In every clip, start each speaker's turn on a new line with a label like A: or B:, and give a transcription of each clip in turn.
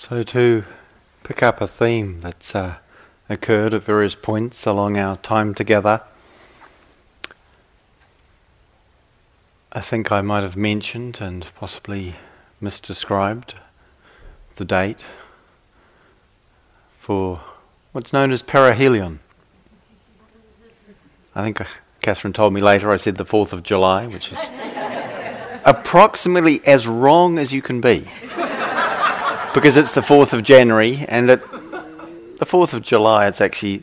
A: So, to pick up a theme that's uh, occurred at various points along our time together, I think I might have mentioned and possibly misdescribed the date for what's known as perihelion. I think uh, Catherine told me later I said the 4th of July, which is approximately as wrong as you can be because it's the 4th of January, and at the 4th of July, it's actually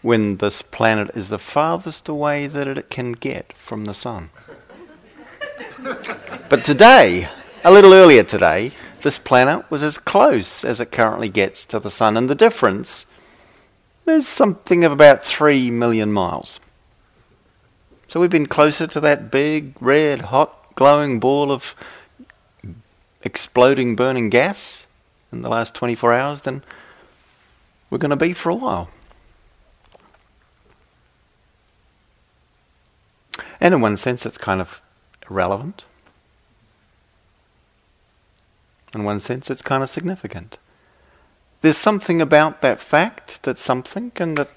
A: when this planet is the farthest away that it can get from the sun. but today, a little earlier today, this planet was as close as it currently gets to the sun, and the difference is something of about 3 million miles. So we've been closer to that big, red, hot, glowing ball of exploding, burning gas in the last 24 hours than we're going to be for a while. And in one sense, it's kind of irrelevant. In one sense, it's kind of significant. There's something about that fact that's something, and that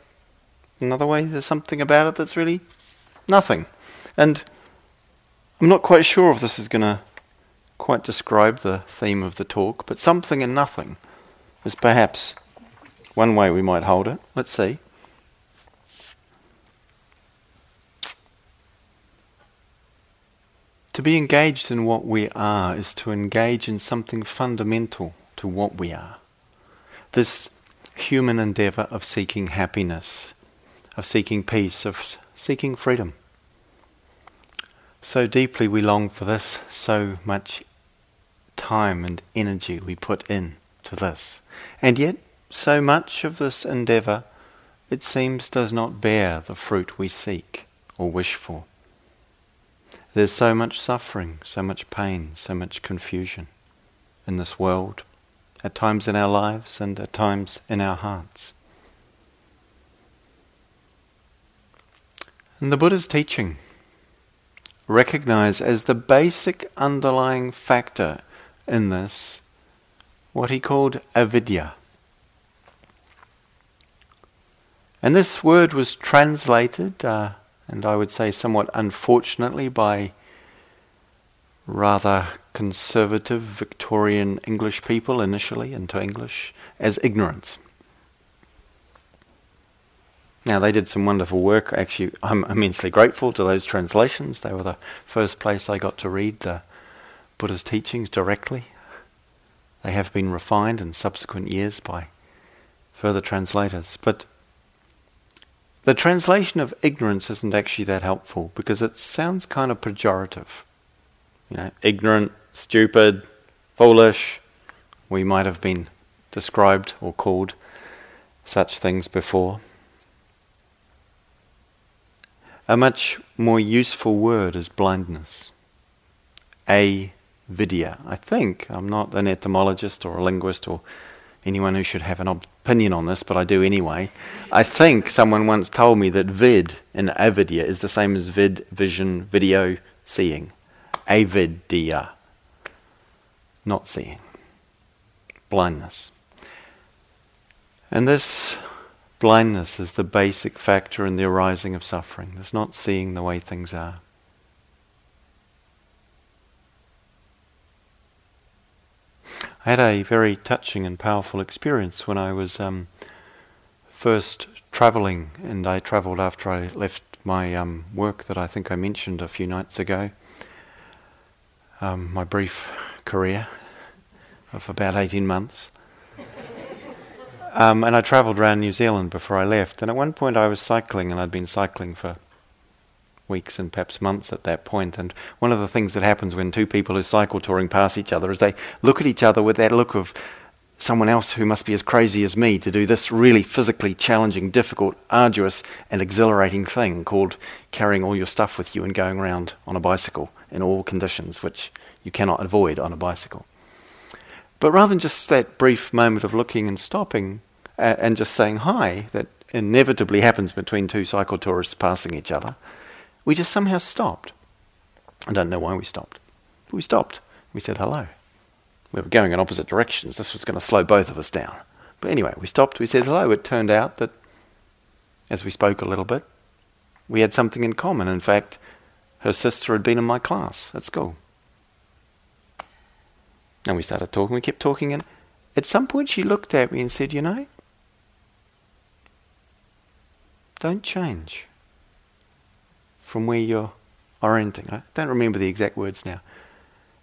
A: another way, there's something about it that's really nothing. And I'm not quite sure if this is going to quite describe the theme of the talk, but something and nothing is perhaps one way we might hold it. Let's see. To be engaged in what we are is to engage in something fundamental to what we are. This human endeavor of seeking happiness, of seeking peace, of seeking freedom. So deeply we long for this, so much time and energy we put in to this. And yet, so much of this endeavour, it seems, does not bear the fruit we seek or wish for. There's so much suffering, so much pain, so much confusion in this world, at times in our lives and at times in our hearts. And the Buddha's teaching recognize as the basic underlying factor in this what he called avidya. And this word was translated, uh, and I would say somewhat unfortunately, by rather conservative Victorian English people initially into English as ignorance. Now, they did some wonderful work. Actually, I'm immensely grateful to those translations. They were the first place I got to read the Buddha's teachings directly. They have been refined in subsequent years by further translators. But the translation of ignorance isn't actually that helpful because it sounds kind of pejorative. You know, ignorant, stupid, foolish. We might have been described or called such things before. A much more useful word is blindness. A vidya. I think, I'm not an etymologist or a linguist or anyone who should have an opinion on this, but I do anyway. I think someone once told me that vid in avidya is the same as vid, vision, video, seeing. Avidya, not seeing. Blindness. And this blindness is the basic factor in the arising of suffering. It's not seeing the way things are. I had a very touching and powerful experience when I was um, first traveling, and I traveled after I left my um, work that I think I mentioned a few nights ago. Um, my brief career of about 18 months. Um, and I travelled around New Zealand before I left. And at one point I was cycling, and I'd been cycling for weeks and perhaps months at that point. And one of the things that happens when two people who cycle touring pass each other is they look at each other with that look of someone else who must be as crazy as me to do this really physically challenging, difficult, arduous, and exhilarating thing called carrying all your stuff with you and going around on a bicycle in all conditions, which you cannot avoid on a bicycle. But rather than just that brief moment of looking and stopping uh, and just saying hi, that inevitably happens between two cycle tourists passing each other, we just somehow stopped. I don't know why we stopped. But we stopped. We said hello. We were going in opposite directions. This was going to slow both of us down. But anyway, we stopped, we said hello. It turned out that, as we spoke a little bit, we had something in common. In fact, her sister had been in my class at school. And we started talking, we kept talking, and at some point she looked at me and said, You know, don't change from where you're orienting. I don't remember the exact words now.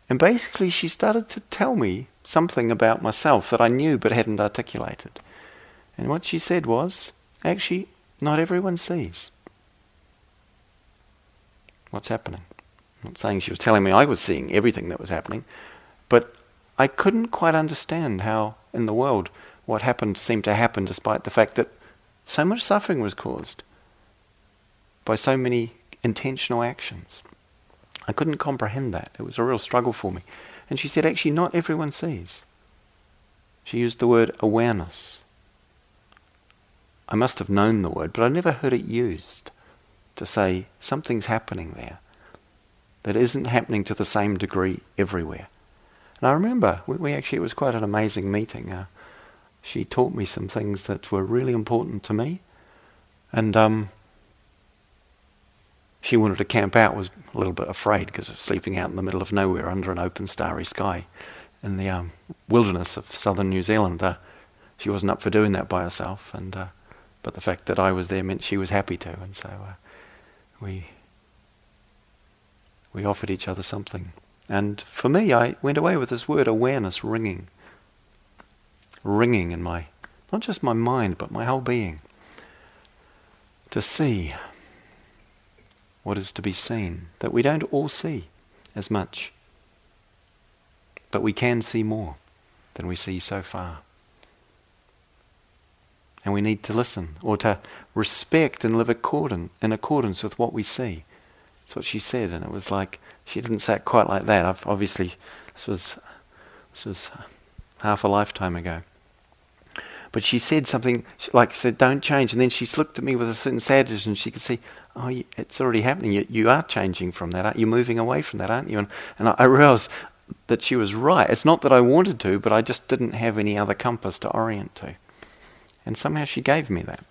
A: And basically, she started to tell me something about myself that I knew but hadn't articulated. And what she said was, actually, not everyone sees what's happening. I'm not saying she was telling me I was seeing everything that was happening, but I couldn't quite understand how, in the world, what happened seemed to happen despite the fact that so much suffering was caused by so many intentional actions. I couldn't comprehend that. It was a real struggle for me. And she said, actually, not everyone sees. She used the word awareness. I must have known the word, but I never heard it used to say something's happening there that isn't happening to the same degree everywhere. And I remember we, we actually, it was quite an amazing meeting. Uh, she taught me some things that were really important to me. And um, she wanted to camp out, was a little bit afraid because of sleeping out in the middle of nowhere under an open starry sky in the um, wilderness of southern New Zealand. Uh, she wasn't up for doing that by herself, and uh, but the fact that I was there meant she was happy to, and so uh, we we offered each other something. And for me, I went away with this word awareness ringing, ringing in my, not just my mind, but my whole being. To see what is to be seen, that we don't all see as much, but we can see more than we see so far. And we need to listen or to respect and live accordant, in accordance with what we see. That's what she said, and it was like she didn't say it quite like that. I've obviously, this was this was half a lifetime ago. But she said something like said, "Don't change," and then she looked at me with a certain sadness, and she could see, "Oh, it's already happening. You, you are changing from that. Aren't you moving away from that, aren't you?" And, and I, I realized that she was right. It's not that I wanted to, but I just didn't have any other compass to orient to. And somehow she gave me that.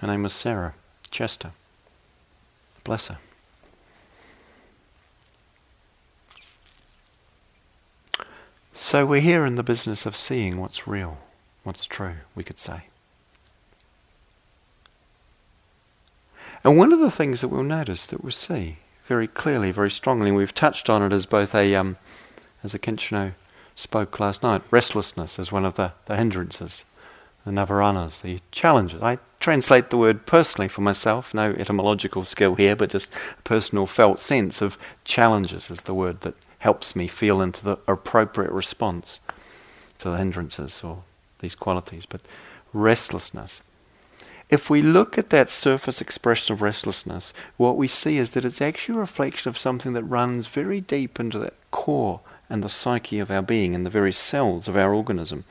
A: Her name was Sarah Chester. Bless her. So we're here in the business of seeing what's real, what's true, we could say. And one of the things that we'll notice that we'll see very clearly, very strongly, and we've touched on it as both a, um, as Akincano spoke last night, restlessness as one of the, the hindrances the nivaranas, the challenges. I translate the word personally for myself, no etymological skill here, but just a personal felt sense of challenges is the word that helps me feel into the appropriate response to the hindrances or these qualities. But restlessness. If we look at that surface expression of restlessness, what we see is that it's actually a reflection of something that runs very deep into the core and the psyche of our being and the very cells of our organism.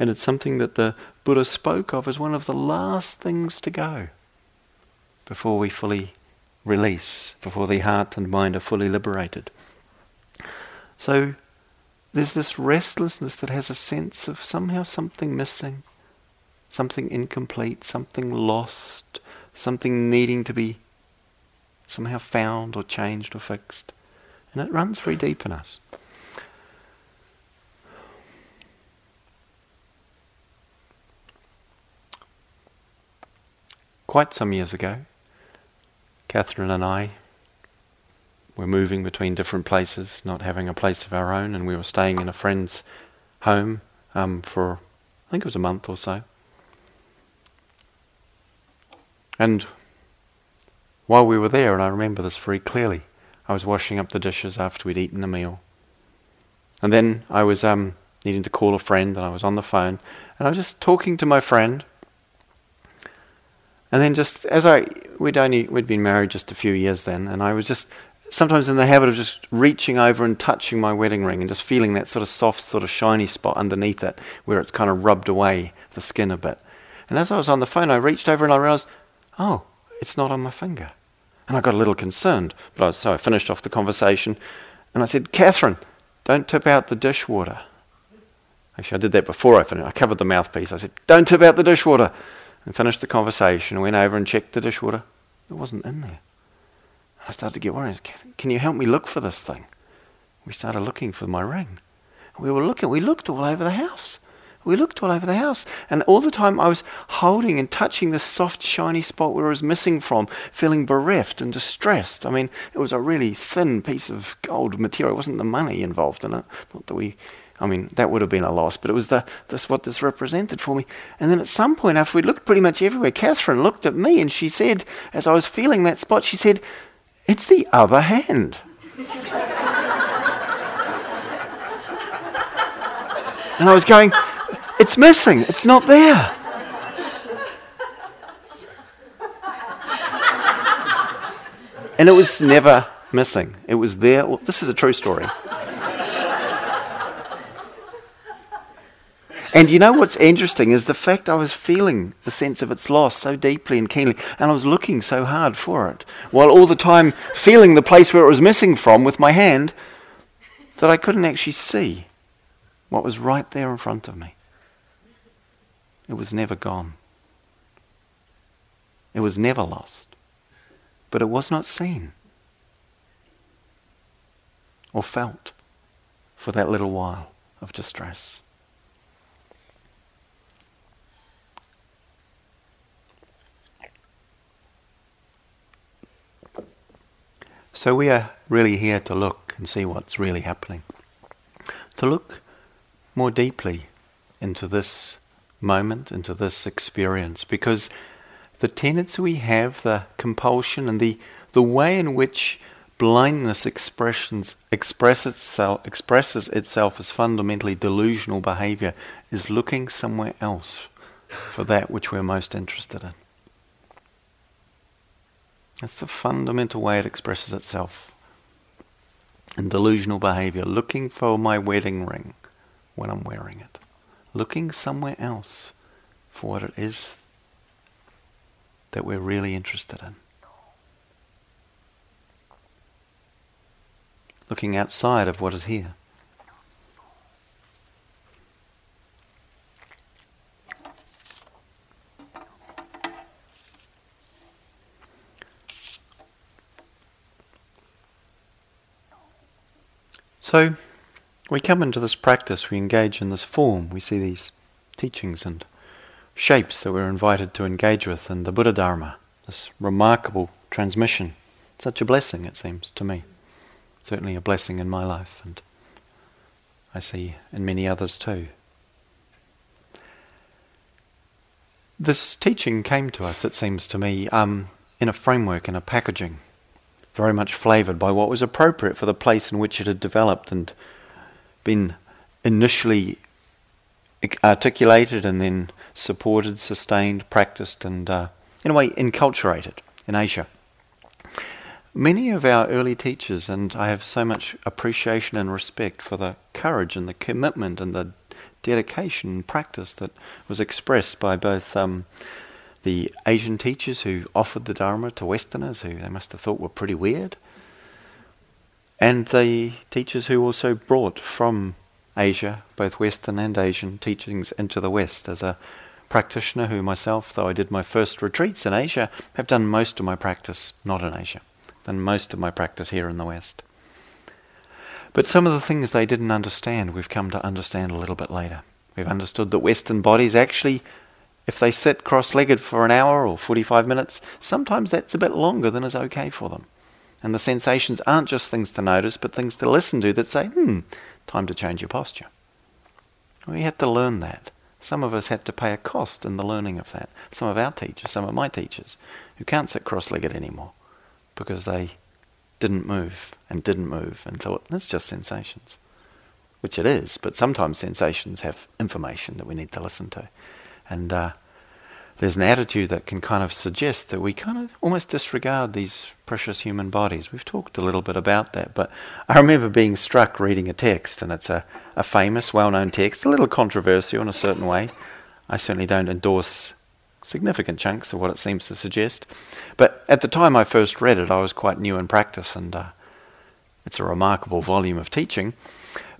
A: And it's something that the Buddha spoke of as one of the last things to go before we fully release, before the heart and mind are fully liberated. So there's this restlessness that has a sense of somehow something missing, something incomplete, something lost, something needing to be somehow found or changed or fixed. And it runs very deep in us. quite some years ago, Catherine and I were moving between different places, not having a place of our own, and we were staying in a friend's home um, for, I think it was a month or so. And while we were there, and I remember this very clearly, I was washing up the dishes after we'd eaten the meal. And then I was um, needing to call a friend, and I was on the phone, and I was just talking to my friend, and then just as I we'd only we'd been married just a few years then, and I was just sometimes in the habit of just reaching over and touching my wedding ring and just feeling that sort of soft, sort of shiny spot underneath it where it's kind of rubbed away the skin a bit. And as I was on the phone, I reached over and I realized, oh, it's not on my finger. And I got a little concerned. But I so I finished off the conversation and I said, Catherine, don't tip out the dishwater. Actually, I did that before I finished. I covered the mouthpiece. I said, Don't tip out the dishwater. And finished the conversation went over and checked the dishwater. It wasn't in there. I started to get worried. Can you help me look for this thing? We started looking for my ring. We were looking, we looked all over the house. We looked all over the house. And all the time I was holding and touching the soft, shiny spot where it was missing from, feeling bereft and distressed. I mean, it was a really thin piece of gold material. It wasn't the money involved in it. Not that we, I mean, that would have been a loss, but it was the, this what this represented for me. And then at some point, after we looked pretty much everywhere, Catherine looked at me and she said, as I was feeling that spot, she said, It's the other hand. and I was going, it's missing. It's not there. And it was never missing. It was there. This is a true story. And you know what's interesting is the fact I was feeling the sense of its loss so deeply and keenly, and I was looking so hard for it, while all the time feeling the place where it was missing from with my hand, that I couldn't actually see what was right there in front of me. It was never gone. It was never lost. But it was not seen or felt for that little while of distress. So we are really here to look and see what's really happening. To look more deeply into this moment, into this experience, because the tendency we have, the compulsion, and the, the way in which blindness expressions express itself, expresses itself as fundamentally delusional behavior is looking somewhere else for that which we're most interested in. That's the fundamental way it expresses itself in delusional behavior, looking for my wedding ring when I'm wearing it looking somewhere else for what it is that we're really interested in. Looking outside of what is here. So, we come into this practice, we engage in this form, we see these teachings and shapes that we're invited to engage with in the Buddha Dharma, this remarkable transmission. Such a blessing, it seems to me. Certainly a blessing in my life, and I see in many others too. This teaching came to us, it seems to me, um, in a framework, in a packaging, very much flavoured by what was appropriate for the place in which it had developed and been initially articulated and then supported, sustained, practiced, and uh, in a way enculturated in Asia. Many of our early teachers, and I have so much appreciation and respect for the courage and the commitment and the dedication and practice that was expressed by both um, the Asian teachers who offered the Dharma to Westerners, who they must have thought were pretty weird, and the teachers who also brought from Asia, both Western and Asian teachings into the West. As a practitioner who myself, though I did my first retreats in Asia, have done most of my practice not in Asia, done most of my practice here in the West. But some of the things they didn't understand, we've come to understand a little bit later. We've understood that Western bodies actually, if they sit cross legged for an hour or 45 minutes, sometimes that's a bit longer than is okay for them. And the sensations aren't just things to notice, but things to listen to that say, hmm, time to change your posture. We had to learn that. Some of us had to pay a cost in the learning of that. Some of our teachers, some of my teachers, who can't sit cross legged anymore because they didn't move and didn't move and thought, that's just sensations. Which it is, but sometimes sensations have information that we need to listen to. And uh, there's an attitude that can kind of suggest that we kind of almost disregard these precious human bodies. We've talked a little bit about that, but I remember being struck reading a text, and it's a, a famous, well known text, a little controversial in a certain way. I certainly don't endorse significant chunks of what it seems to suggest. But at the time I first read it, I was quite new in practice, and uh, it's a remarkable volume of teaching.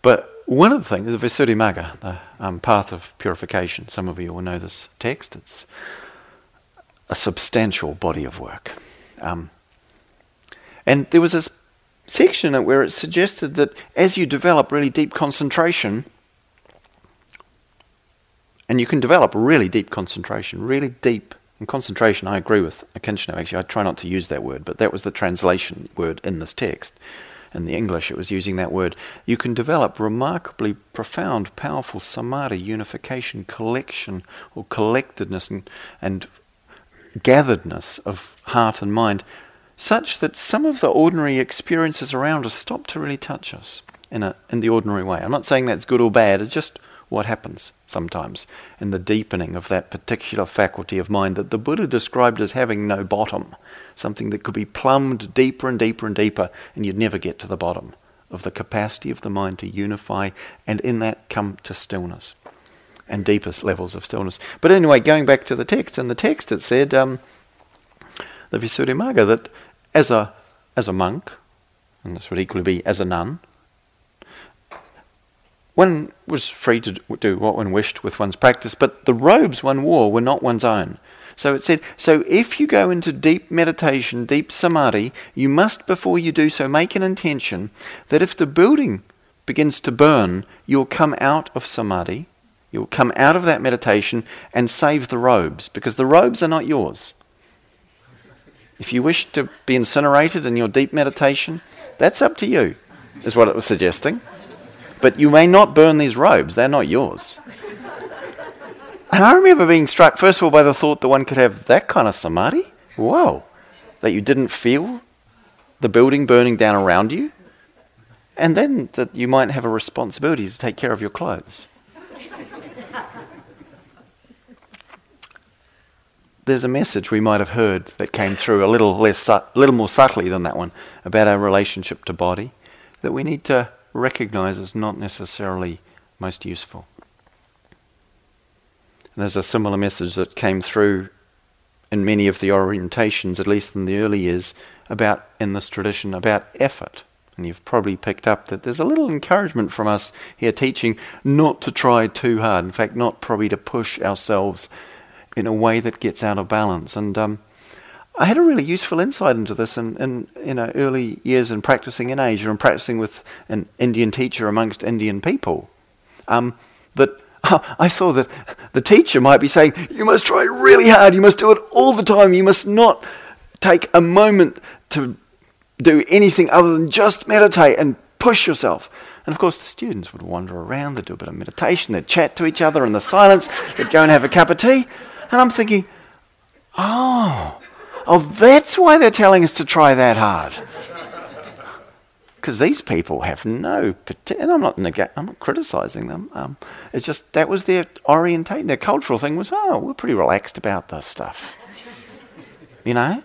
A: But one of the things, the Visuddhimagga, the um, path of purification, some of you will know this text, it's a substantial body of work. Um, and there was a section where it suggested that as you develop really deep concentration, and you can develop really deep concentration, really deep and concentration, I agree with Akincano. Actually, I try not to use that word, but that was the translation word in this text. In the English, it was using that word. You can develop remarkably profound, powerful samadhi, unification, collection, or collectedness, and, and gatheredness of heart and mind, such that some of the ordinary experiences around us stop to really touch us in, a, in the ordinary way. I'm not saying that's good or bad, it's just what happens sometimes in the deepening of that particular faculty of mind that the Buddha described as having no bottom, something that could be plumbed deeper and deeper and deeper, and you'd never get to the bottom of the capacity of the mind to unify and in that come to stillness and deepest levels of stillness. But anyway, going back to the text, in the text it said, um, the Visuddhimagga, that as a, as a monk, and this would equally be as a nun, one was free to do what one wished with one's practice, but the robes one wore were not one's own. So it said, so if you go into deep meditation, deep samadhi, you must, before you do so, make an intention that if the building begins to burn, you'll come out of samadhi You'll come out of that meditation and save the robes because the robes are not yours. If you wish to be incinerated in your deep meditation, that's up to you, is what it was suggesting. But you may not burn these robes, they're not yours. And I remember being struck, first of all, by the thought that one could have that kind of samadhi. Whoa. That you didn't feel the building burning down around you. And then that you might have a responsibility to take care of your clothes. There's a message we might have heard that came through a little less, a little more subtly than that one about our relationship to body that we need to recognize as not necessarily most useful. And there's a similar message that came through in many of the orientations, at least in the early years, about in this tradition about effort. And you've probably picked up that there's a little encouragement from us here teaching not to try too hard. In fact, not probably to push ourselves in a way that gets out of balance. And um, I had a really useful insight into this in, in you know, early years in practicing in Asia and practicing with an Indian teacher amongst Indian people. Um, that I saw that the teacher might be saying, You must try really hard, you must do it all the time, you must not take a moment to do anything other than just meditate and push yourself. And of course, the students would wander around, they'd do a bit of meditation, they'd chat to each other in the silence, they'd go and have a cup of tea. And I'm thinking, oh, oh, that's why they're telling us to try that hard. Because these people have no, and I'm not nega- I'm not criticizing them. Um, it's just that was their orientation, their cultural thing was, oh, we're pretty relaxed about this stuff. You know,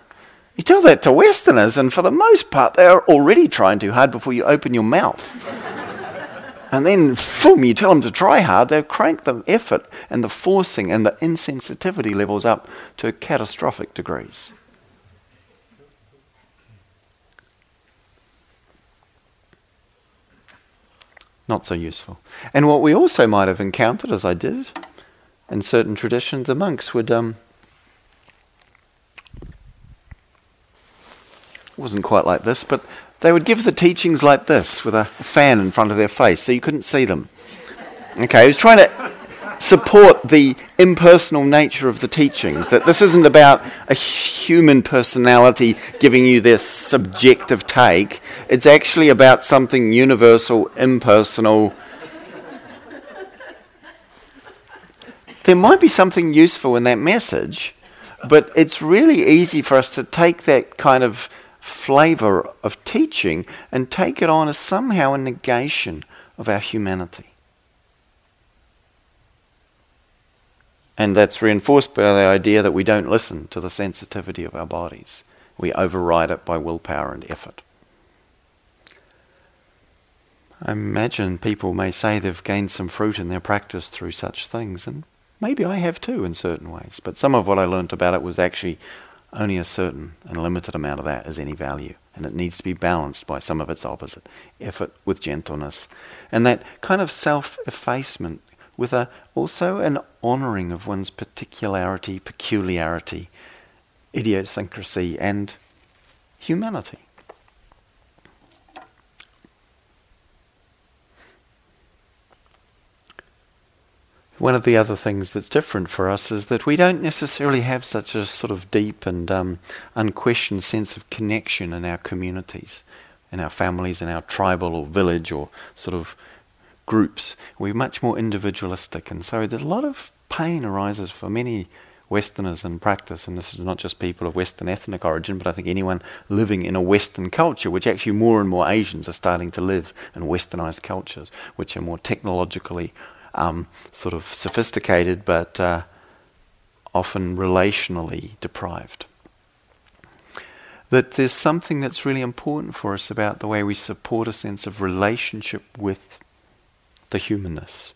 A: you tell that to Westerners, and for the most part, they're already trying too hard before you open your mouth. And then, boom, you tell them to try hard, they'll crank the effort and the forcing and the insensitivity levels up to catastrophic degrees. Not so useful. And what we also might have encountered, as I did, in certain traditions, the monks would. Um, wasn't quite like this, but they would give the teachings like this with a fan in front of their face so you couldn't see them. Okay, he was trying to support the impersonal nature of the teachings, that this isn't about a human personality giving you their subjective take, it's actually about something universal, impersonal. There might be something useful in that message, but it's really easy for us to take that kind of flavour of teaching and take it on as somehow a negation of our humanity. And that's reinforced by the idea that we don't listen to the sensitivity of our bodies. We override it by willpower and effort. I imagine people may say they've gained some fruit in their practice through such things, and maybe I have too in certain ways. But some of what I learnt about it was actually only a certain and limited amount of that is any value and it needs to be balanced by some of its opposite effort with gentleness. And that kind of self effacement with a, also an honouring of one's particularity, peculiarity, idiosyncrasy, and humanity. One of the other things that's different for us is that we don't necessarily have such a sort of deep and um, unquestioned sense of connection in our communities, in our families, in our tribal or village or sort of groups. We're much more individualistic, and so there's a lot of pain arises for many Westerners in practice, and this is not just people of Western ethnic origin, but I think anyone living in a Western culture, which actually more and more Asians are starting to live in Westernized cultures, which are more technologically um, sort of sophisticated, but uh, often relationally deprived. That there's something that's really important for us about the way we support a sense of relationship with the humanness.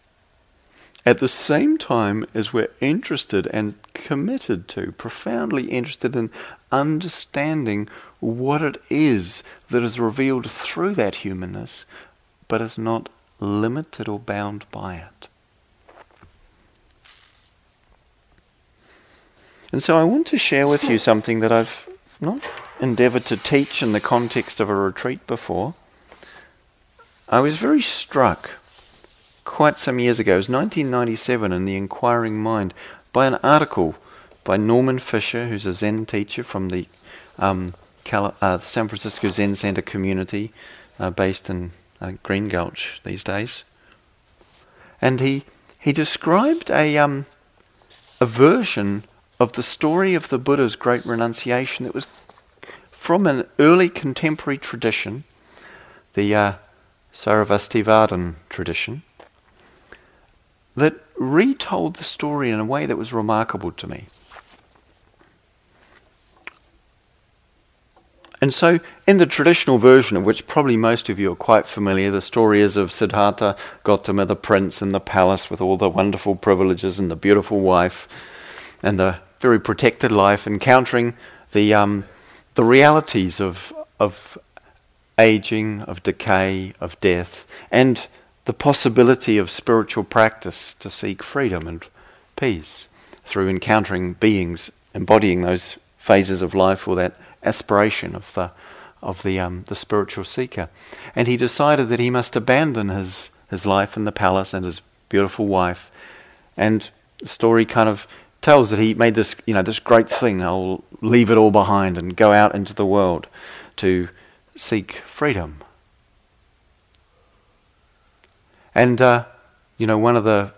A: At the same time as we're interested and committed to, profoundly interested in understanding what it is that is revealed through that humanness, but is not limited or bound by it. And so I want to share with you something that I've not endeavored to teach in the context of a retreat before. I was very struck quite some years ago, it was 1997 in The Inquiring Mind, by an article by Norman Fischer, who's a Zen teacher from the um, uh, San Francisco Zen Center community uh, based in uh, Green Gulch these days. And he, he described a, um, a version of the story of the Buddha's great renunciation that was from an early contemporary tradition, the uh, Sarvastivadin tradition, that retold the story in a way that was remarkable to me. And so, in the traditional version, of which probably most of you are quite familiar, the story is of Siddhartha Gautama, the prince in the palace with all the wonderful privileges and the beautiful wife and the very protected life, encountering the, um, the realities of, of aging, of decay, of death, and the possibility of spiritual practice to seek freedom and peace through encountering beings embodying those phases of life or that aspiration of the of the um, the spiritual seeker, and he decided that he must abandon his his life in the palace and his beautiful wife, and the story kind of tells that he made this, you know, this great thing. I'll leave it all behind and go out into the world to seek freedom. And, uh, you know, one of the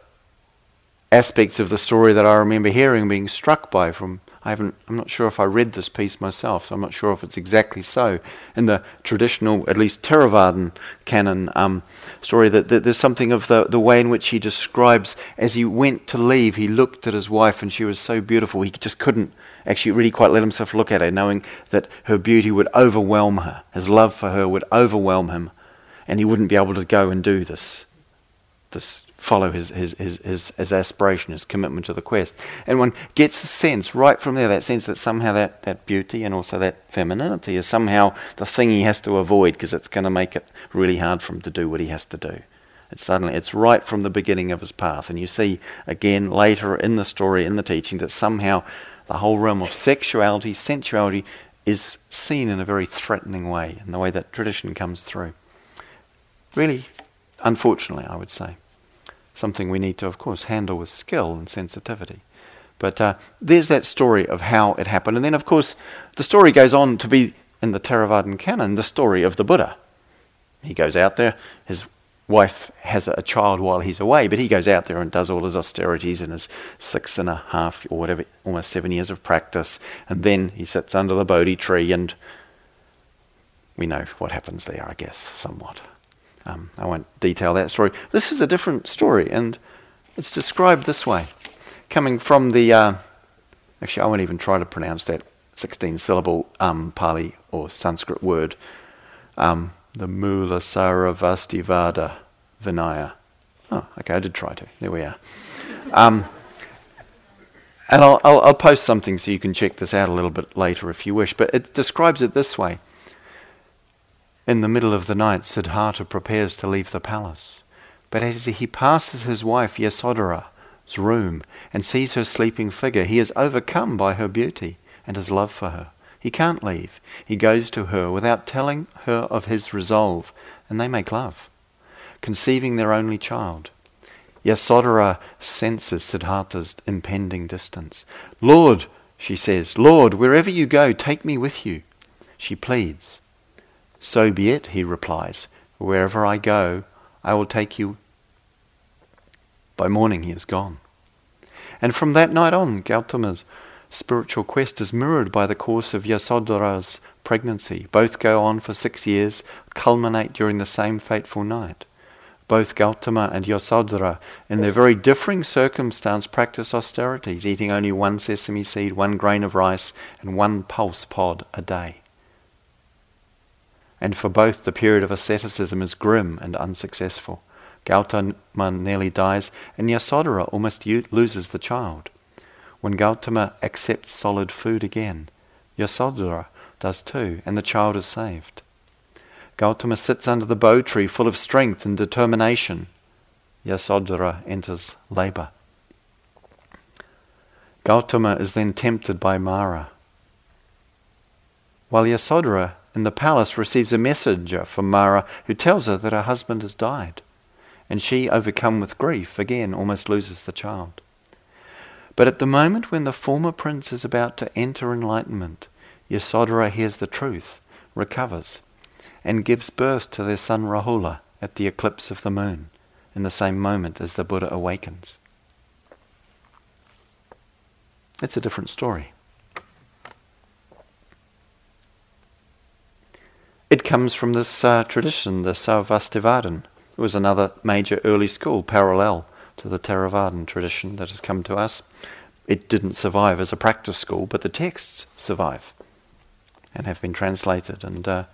A: aspects of the story that I remember hearing, being struck by from I haven't, I'm not sure if I read this piece myself, so I'm not sure if it's exactly so. In the traditional, at least Theravadan canon um, story, that, that, there's something of the, the way in which he describes as he went to leave, he looked at his wife and she was so beautiful, he just couldn't actually really quite let himself look at her, knowing that her beauty would overwhelm her. His love for her would overwhelm him, and he wouldn't be able to go and do this, this follow his, his, his, his, his aspiration, his commitment to the quest. And one gets a sense right from there, that sense that somehow that, that beauty and also that femininity is somehow the thing he has to avoid because it's going to make it really hard for him to do what he has to do. It's suddenly, it's right from the beginning of his path. And you see again later in the story, in the teaching, that somehow the whole realm of sexuality, sensuality, is seen in a very threatening way, in the way that tradition comes through. Really, unfortunately, I would say something we need to, of course, handle with skill and sensitivity. But uh, there's that story of how it happened. And then, of course, the story goes on to be, in the Theravadan canon, the story of the Buddha. He goes out there, his wife has a child while he's away, but he goes out there and does all his austerities in his six and a half or whatever, almost seven years of practice. And then he sits under the Bodhi tree, and we know what happens there, I guess, somewhat. Um, I won't detail that story. This is a different story, and it's described this way. Coming from the, uh, actually, I won't even try to pronounce that 16 syllable um, Pali or Sanskrit word, um, the Mula Sarvastivada Vinaya. Oh, okay, I did try to. There we are. Um, and I'll, I'll, I'll post something so you can check this out a little bit later if you wish, but it describes it this way In the middle of the night, Siddhartha prepares to leave the palace. But as he passes his wife Yasodhara's room and sees her sleeping figure, he is overcome by her beauty and his love for her. He can't leave. He goes to her without telling her of his resolve, and they make love, conceiving their only child. Yasodhara senses Siddhartha's impending distance. Lord, she says, Lord, wherever you go, take me with you. She pleads. So be it, he replies. Wherever I go, I will take you. By morning, he is gone. And from that night on, Gautama's spiritual quest is mirrored by the course of Yasodhara's pregnancy. Both go on for six years, culminate during the same fateful night. Both Gautama and Yasodhara, in their very differing circumstance, practice austerities, eating only one sesame seed, one grain of rice, and one pulse pod a day. And for both, the period of asceticism is grim and unsuccessful. Gautama nearly dies, and Yasodhara almost loses the child. When Gautama accepts solid food again, Yasodhara does too, and the child is saved. Gautama sits under the bo tree full of strength and determination. Yasodhara enters labor. Gautama is then tempted by Mara. While Yasodhara in the palace receives a messenger from Mara who tells her that her husband has died, and she, overcome with grief, again almost loses the child. But at the moment when the former prince is about to enter enlightenment, Yasodhara hears the truth, recovers, and gives birth to their son Rahula at the eclipse of the moon, in the same moment as the Buddha awakens. It's a different story. It comes from this uh, tradition, the Sarvastivadin. It was another major early school parallel to the Theravadan tradition that has come to us. It didn't survive as a practice school, but the texts survive and have been translated. And uh,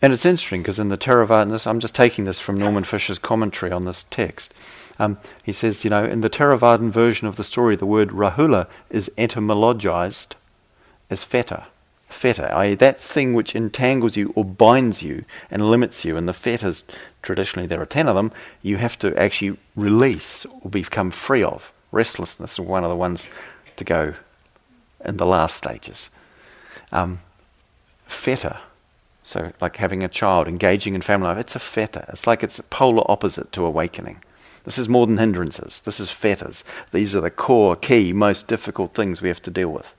A: and it's interesting because in the Theravada, I'm just taking this from Norman Fischer's commentary on this text. Um, he says, you know, in the Theravadan version of the story, the word Rahula is etymologized as fetter. Fetter, i.e., that thing which entangles you or binds you and limits you. And the fetters, traditionally there are ten of them, you have to actually release or become free of. Restlessness is one of the ones to go in the last stages. Um, fetter so, like having a child, engaging in family life, it's a fetter. It's like it's a polar opposite to awakening. This is more than hindrances. This is fetters. These are the core, key, most difficult things we have to deal with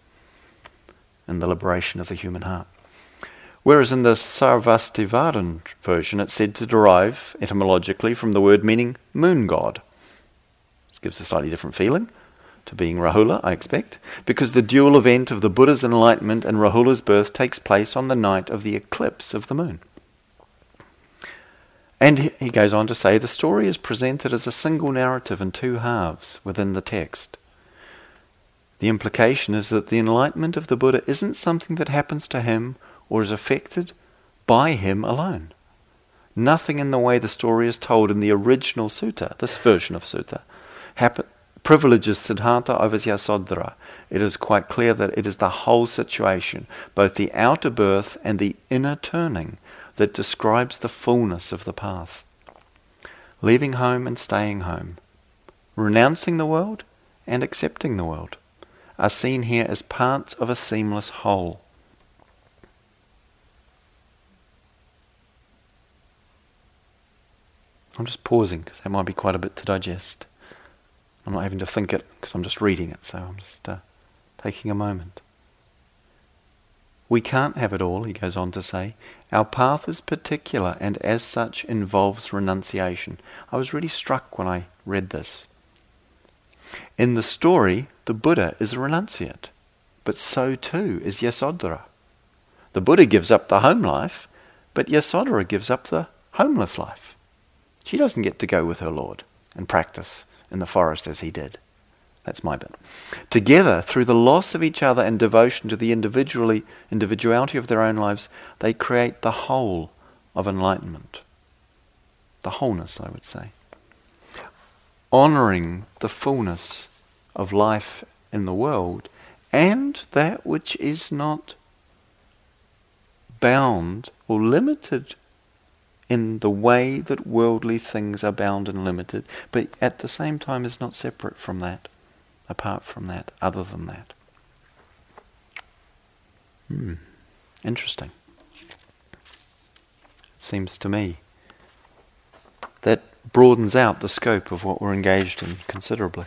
A: in the liberation of the human heart. Whereas in the Sarvastivadin version, it's said to derive etymologically from the word meaning moon god. This gives a slightly different feeling to being Rahula, I expect, because the dual event of the Buddha's enlightenment and Rahula's birth takes place on the night of the eclipse of the moon. And he goes on to say the story is presented as a single narrative in two halves within the text. The implication is that the enlightenment of the Buddha isn't something that happens to him or is affected by him alone. Nothing in the way the story is told in the original sutta, this version of sutta, happen, privileges Siddhartha over Yasodhara, it is quite clear that it is the whole situation, both the outer birth and the inner turning, that describes the fullness of the path. Leaving home and staying home, renouncing the world and accepting the world, are seen here as parts of a seamless whole. I'm just pausing because that might be quite a bit to digest. I'm not having to think it because I'm just reading it, so I'm just uh, taking a moment. We can't have it all, he goes on to say. Our path is particular and as such involves renunciation. I was really struck when I read this. In the story, the Buddha is a renunciate, but so too is Yasodhara. The Buddha gives up the home life, but Yasodhara gives up the homeless life. She doesn't get to go with her Lord and practice in the forest as he did. That's my bit. Together, through the loss of each other and devotion to the individually individuality of their own lives, they create the whole of enlightenment. The wholeness, I would say. Honoring the fullness of life in the world and that which is not bound or limited in the way that worldly things are bound and limited, but at the same time is not separate from that, apart from that, other than that. Hmm. Interesting. Seems to me broadens out the scope of what we're engaged in considerably.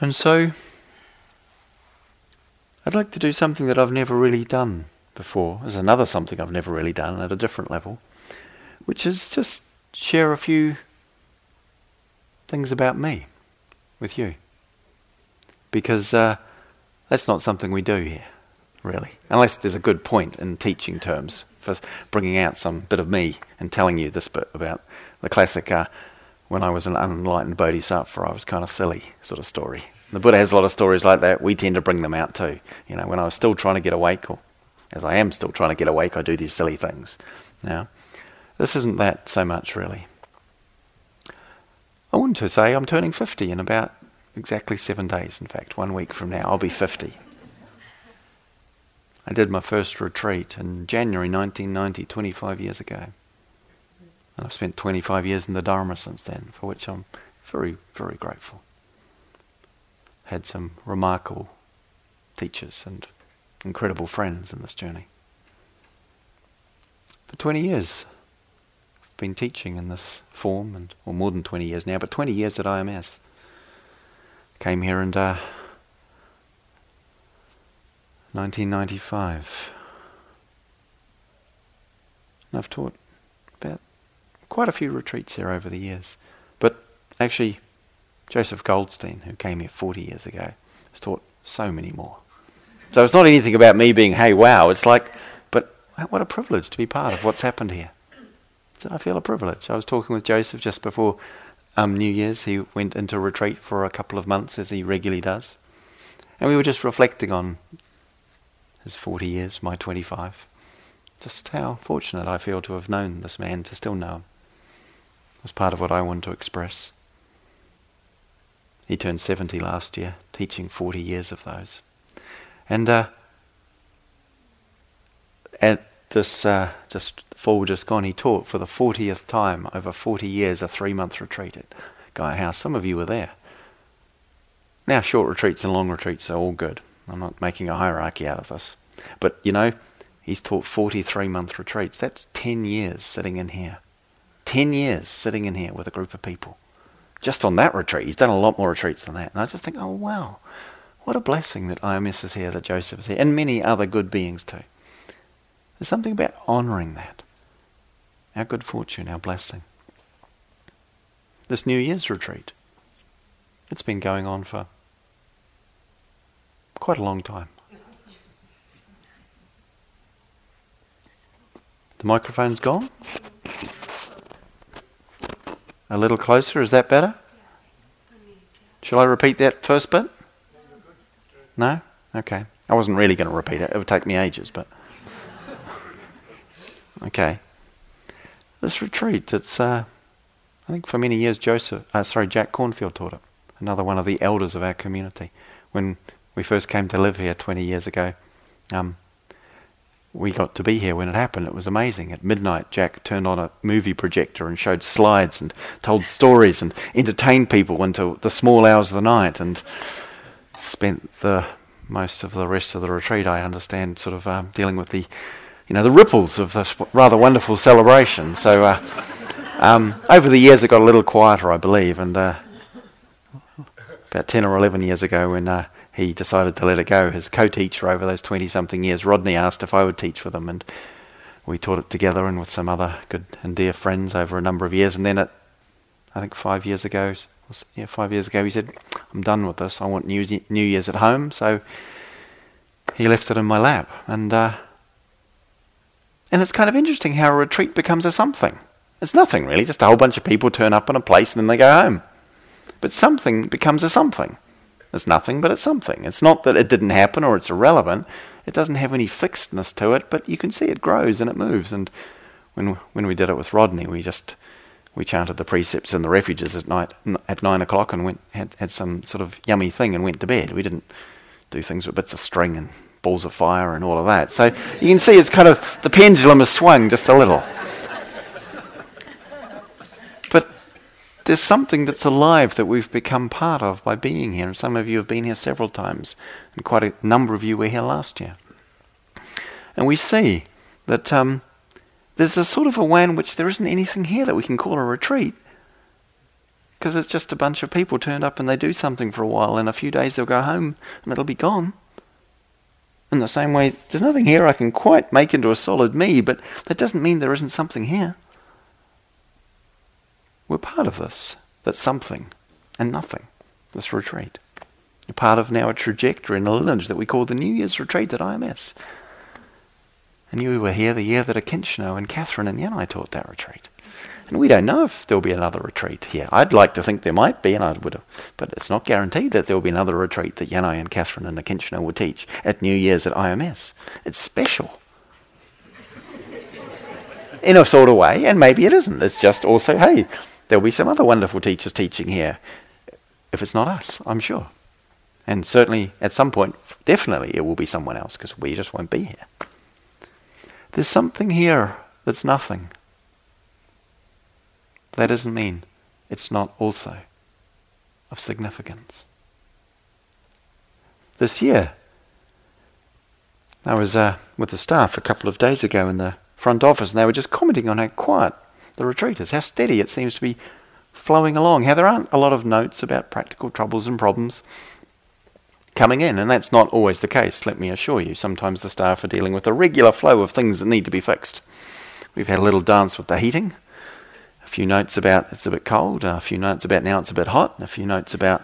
A: And so, I'd like to do something that I've never really done before. There's another something I've never really done at a different level, which is just share a few things about me with you. Because uh, that's not something we do here, really. Unless there's a good point in teaching terms for bringing out some bit of me and telling you this bit about the classic uh, when I was an unenlightened bodhisattva, I was kind of silly sort of story. The Buddha has a lot of stories like that. We tend to bring them out too. You know, when I was still trying to get awake, or as I am still trying to get awake, I do these silly things. Now, this isn't that so much really. I want to say I'm turning 50 in about exactly seven days, in fact, one week from now, I'll be 50. I did my first retreat in January 1990, 25 years ago. And I've spent 25 years in the Dharma since then, for which I'm very, very grateful. Had some remarkable teachers and incredible friends in this journey. For 20 years, I've been teaching in this form, and or more than 20 years now, but 20 years at IMS. Came here and uh, 1995. And I've taught about quite a few retreats here over the years. But actually, Joseph Goldstein, who came here 40 years ago, has taught so many more. So it's not anything about me being, hey, wow. It's like, but what a privilege to be part of what's happened here. So I feel a privilege. I was talking with Joseph just before um, New Year's. He went into retreat for a couple of months, as he regularly does. And we were just reflecting on his 40 years, my 25. Just how fortunate I feel to have known this man, to still know him. Was part of what I wanted to express. He turned 70 last year, teaching 40 years of those. And uh, at this uh, just fall just gone, he taught for the 40th time over 40 years a three month retreat at Gaia House. Some of you were there. Now, short retreats and long retreats are all good. I'm not making a hierarchy out of this. But, you know, he's taught 43 month retreats. That's 10 years sitting in here. 10 years sitting in here with a group of people just on that retreat. He's done a lot more retreats than that. And I just think, oh, wow, what a blessing that IMS is here, that Joseph is here, and many other good beings too. There's something about honouring that. Our good fortune, our blessing. This New Year's retreat, it's been going on for quite a long time. The microphone's gone? A little closer, is that better? Shall I repeat that first bit? No? Okay. I wasn't really going to repeat it. It would take me ages, but. Okay. This retreat, it's, uh, I think for many years, Joseph, uh, sorry, Jack Kornfield taught it. Another one of the elders of our community. When we first came to live here 20 years ago, um, we got to be here when it happened. It was amazing. At midnight, Jack turned on a movie projector and showed slides and told stories and entertained people into the small hours of the night and spent the most of the rest of the retreat, I understand, sort of um, dealing with the, you know, the ripples of this rather wonderful celebration. So uh, um, over the years, it got a little quieter, I believe, and uh, about 10 or 11 years ago when uh, he decided to let it go. His co-teacher over those 20-something years, Rodney, asked if I would teach with him, and we taught it together and with some other good and dear friends over a number of years. And then, at, I think five years ago, yeah, five years ago, he said, "I'm done with this. I want New, New Year's at home." So he left it in my lap, and uh, and it's kind of interesting how a retreat becomes a something. It's nothing really, just a whole bunch of people turn up in a place and then they go home. But something becomes a something. It's nothing, but it's something. It's not that it didn't happen or it's irrelevant. It doesn't have any fixedness to it, but you can see it grows and it moves. And when when we did it with Rodney, we just we chanted the precepts in the refuges at night at nine o'clock and went had, had some sort of yummy thing and went to bed. We didn't do things with bits of string and balls of fire and all of that. So you can see it's kind of, the pendulum has swung just a little. There's something that's alive that we've become part of by being here. And some of you have been here several times, and quite a number of you were here last year. And we see that um, there's a sort of a way in which there isn't anything here that we can call a retreat. Because it's just a bunch of people turned up and they do something for a while. In a few days they'll go home and it'll be gone. In the same way, there's nothing here I can quite make into a solid me, but that doesn't mean there isn't something here. We're part of this. That's something and nothing, this retreat. You're part of now a trajectory and a lineage that we call the New Year's retreat at IMS. And you were here the year that Akincano and Catherine and Yanai taught that retreat. And we don't know if there'll be another retreat here. I'd like to think there might be, and I would, but it's not guaranteed that there'll be another retreat that Yanai and Catherine and Akincano will teach at New Year's at IMS. It's special. In a sort of way, and maybe it isn't. It's just also, hey, there'll be some other wonderful teachers teaching here. If it's not us, I'm sure. And certainly at some point, definitely it will be someone else because we just won't be here. There's something here that's nothing. That doesn't mean it's not also of significance. This year, I was uh, with the staff a couple of days ago in the front office, and they were just commenting on how quiet the retreat is, how steady it seems to be flowing along, how there aren't a lot of notes about practical troubles and problems coming in, and that's not always the case, let me assure you. Sometimes the staff are dealing with a regular flow of things that need to be fixed. We've had a little dance with the heating, a few notes about it's a bit cold, a few notes about now it's a bit hot, a few notes about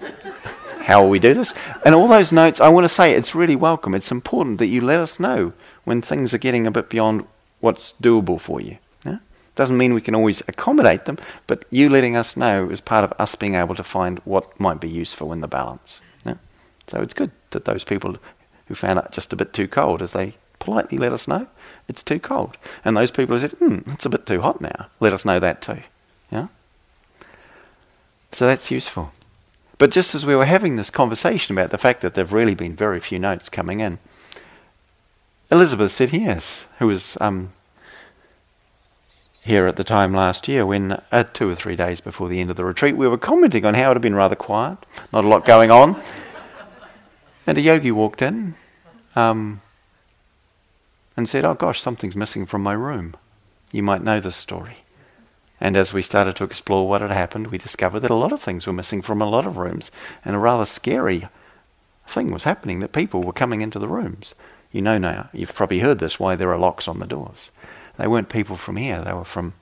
A: how will we do this. And all those notes, I want to say it's really welcome. It's important that you let us know when things are getting a bit beyond what's doable for you. Yeah? Doesn't mean we can always accommodate them, but you letting us know is part of us being able to find what might be useful in the balance. So it's good that those people who found it just a bit too cold, as they politely let us know, it's too cold. And those people who said, hmm, it's a bit too hot now, let us know that too. Yeah? So that's useful. But just as we were having this conversation about the fact that there have really been very few notes coming in, Elizabeth said yes, who was um, here at the time last year when, uh, two or three days before the end of the retreat, we were commenting on how it had been rather quiet, not a lot going on. And a yogi walked in um, and said, Oh gosh, something's missing from my room. You might know this story. And as we started to explore what had happened, we discovered that a lot of things were missing from a lot of rooms. And a rather scary thing was happening that people were coming into the rooms. You know now, you've probably heard this, why there are locks on the doors. They weren't people from here, they were from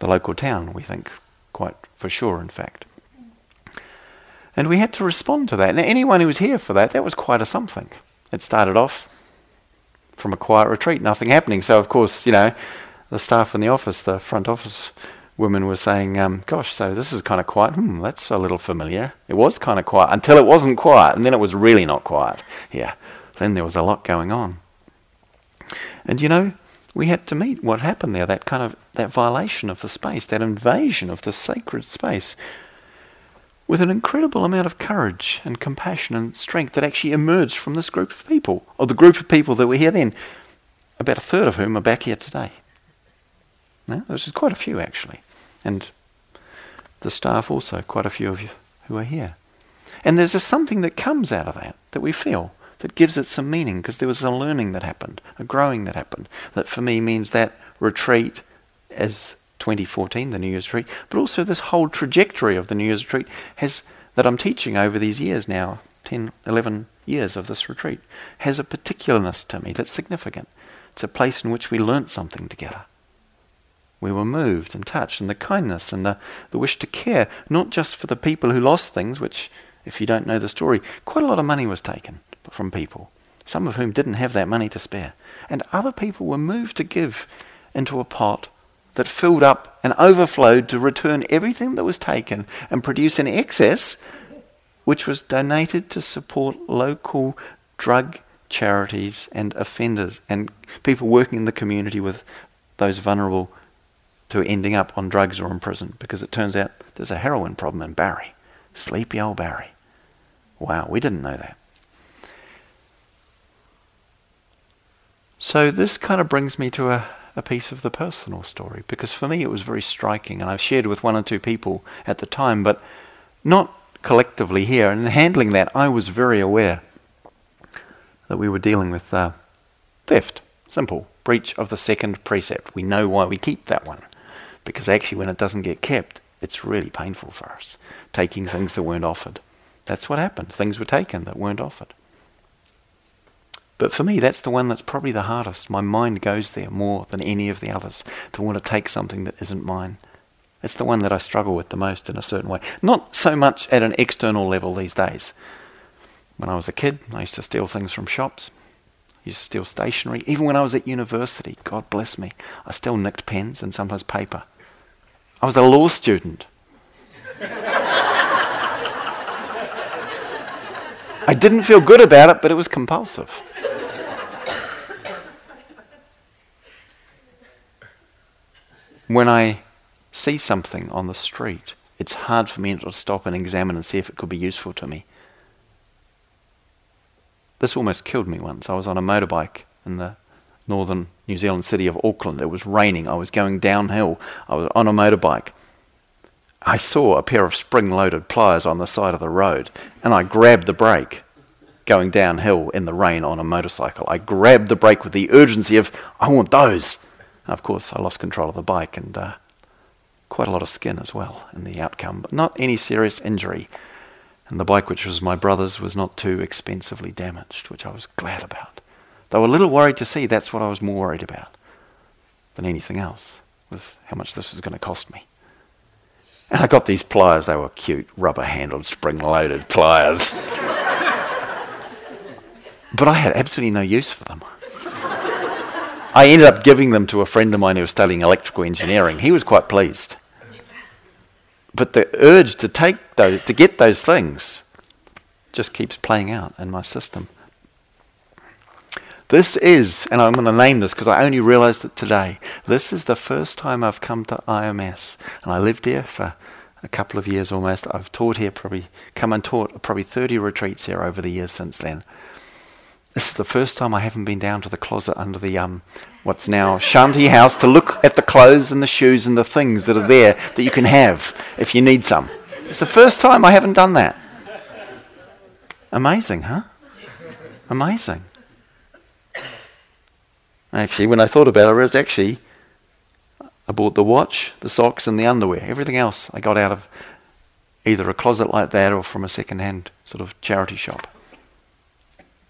A: the local town, we think, quite for sure, in fact. And we had to respond to that. Now, anyone who was here for that, that was quite a something. It started off from a quiet retreat, nothing happening. So, of course, you know, the staff in the office, the front office women were saying, um, gosh, so this is kind of quiet. Hmm, that's a little familiar. It was kind of quiet until it wasn't quiet, and then it was really not quiet. Yeah, then there was a lot going on. And you know, we had to meet what happened there, that kind of, that violation of the space, that invasion of the sacred space with an incredible amount of courage and compassion and strength that actually emerged from this group of people, or the group of people that were here then, about a third of whom are back here today. Now, which is quite a few actually. And the staff also, quite a few of you who are here. And there's a something that comes out of that, that we feel, that gives it some meaning, because there was a learning that happened, a growing that happened, that for me means that retreat as 2014, the New Year's retreat, but also this whole trajectory of the New Year's retreat has that I'm teaching over these years now, 10, 11 years of this retreat, has a particularness to me that's significant. It's a place in which we learnt something together. We were moved and touched, and the kindness and the, the wish to care, not just for the people who lost things, which, if you don't know the story, quite a lot of money was taken from people, some of whom didn't have that money to spare. And other people were moved to give into a pot that filled up and overflowed to return everything that was taken and produce an excess which was donated to support local drug charities and offenders and people working in the community with those vulnerable to ending up on drugs or in prison because it turns out there's a heroin problem in Barre. Sleepy old Barre. Wow, we didn't know that. So this kind of brings me to a, a piece of the personal story because for me it was very striking and I've shared with one or two people at the time, but not collectively here. And in handling that, I was very aware that we were dealing with uh, theft. Simple. Breach of the second precept. We know why we keep that one. Because actually, when it doesn't get kept, it's really painful for us. Taking things that weren't offered. That's what happened. Things were taken that weren't offered. But for me, that's the one that's probably the hardest. My mind goes there more than any of the others to want to take something that isn't mine. It's the one that I struggle with the most in a certain way. Not so much at an external level these days. When I was a kid, I used to steal things from shops. I used to steal stationery. Even when I was at university, God bless me, I still nicked pens and sometimes paper. I was a law student. I didn't feel good about it, but it was compulsive. when I see something on the street, it's hard for me to stop and examine and see if it could be useful to me. This almost killed me once. I was on a motorbike in the northern New Zealand city of Auckland. It was raining. I was going downhill. I was on a motorbike. I saw a pair of spring loaded pliers on the side of the road and I grabbed the brake going downhill in the rain on a motorcycle. I grabbed the brake with the urgency of, I want those. And of course, I lost control of the bike and uh, quite a lot of skin as well in the outcome, but not any serious injury. And the bike, which was my brother's, was not too expensively damaged, which I was glad about. They were a little worried to see that's what I was more worried about than anything else, was how much this was going to cost me. And I got these pliers, they were cute, rubber handled, spring loaded pliers. but I had absolutely no use for them. I ended up giving them to a friend of mine who was studying electrical engineering. He was quite pleased. But the urge to take those, to get those things, just keeps playing out in my system. This is, and I'm going to name this because I only realized it today. This is the first time I've come to IMS, and I lived here for a couple of years almost. I've taught here, probably come and taught probably 30 retreats here over the years since then. This is the first time I haven't been down to the closet under the um, what's now shanty house to look at the clothes and the shoes and the things that are there that you can have if you need some. It's the first time I haven't done that. Amazing, huh? Amazing. Actually, when I thought about it, it was actually I bought the watch, the socks, and the underwear. Everything else I got out of either a closet like that or from a second-hand sort of charity shop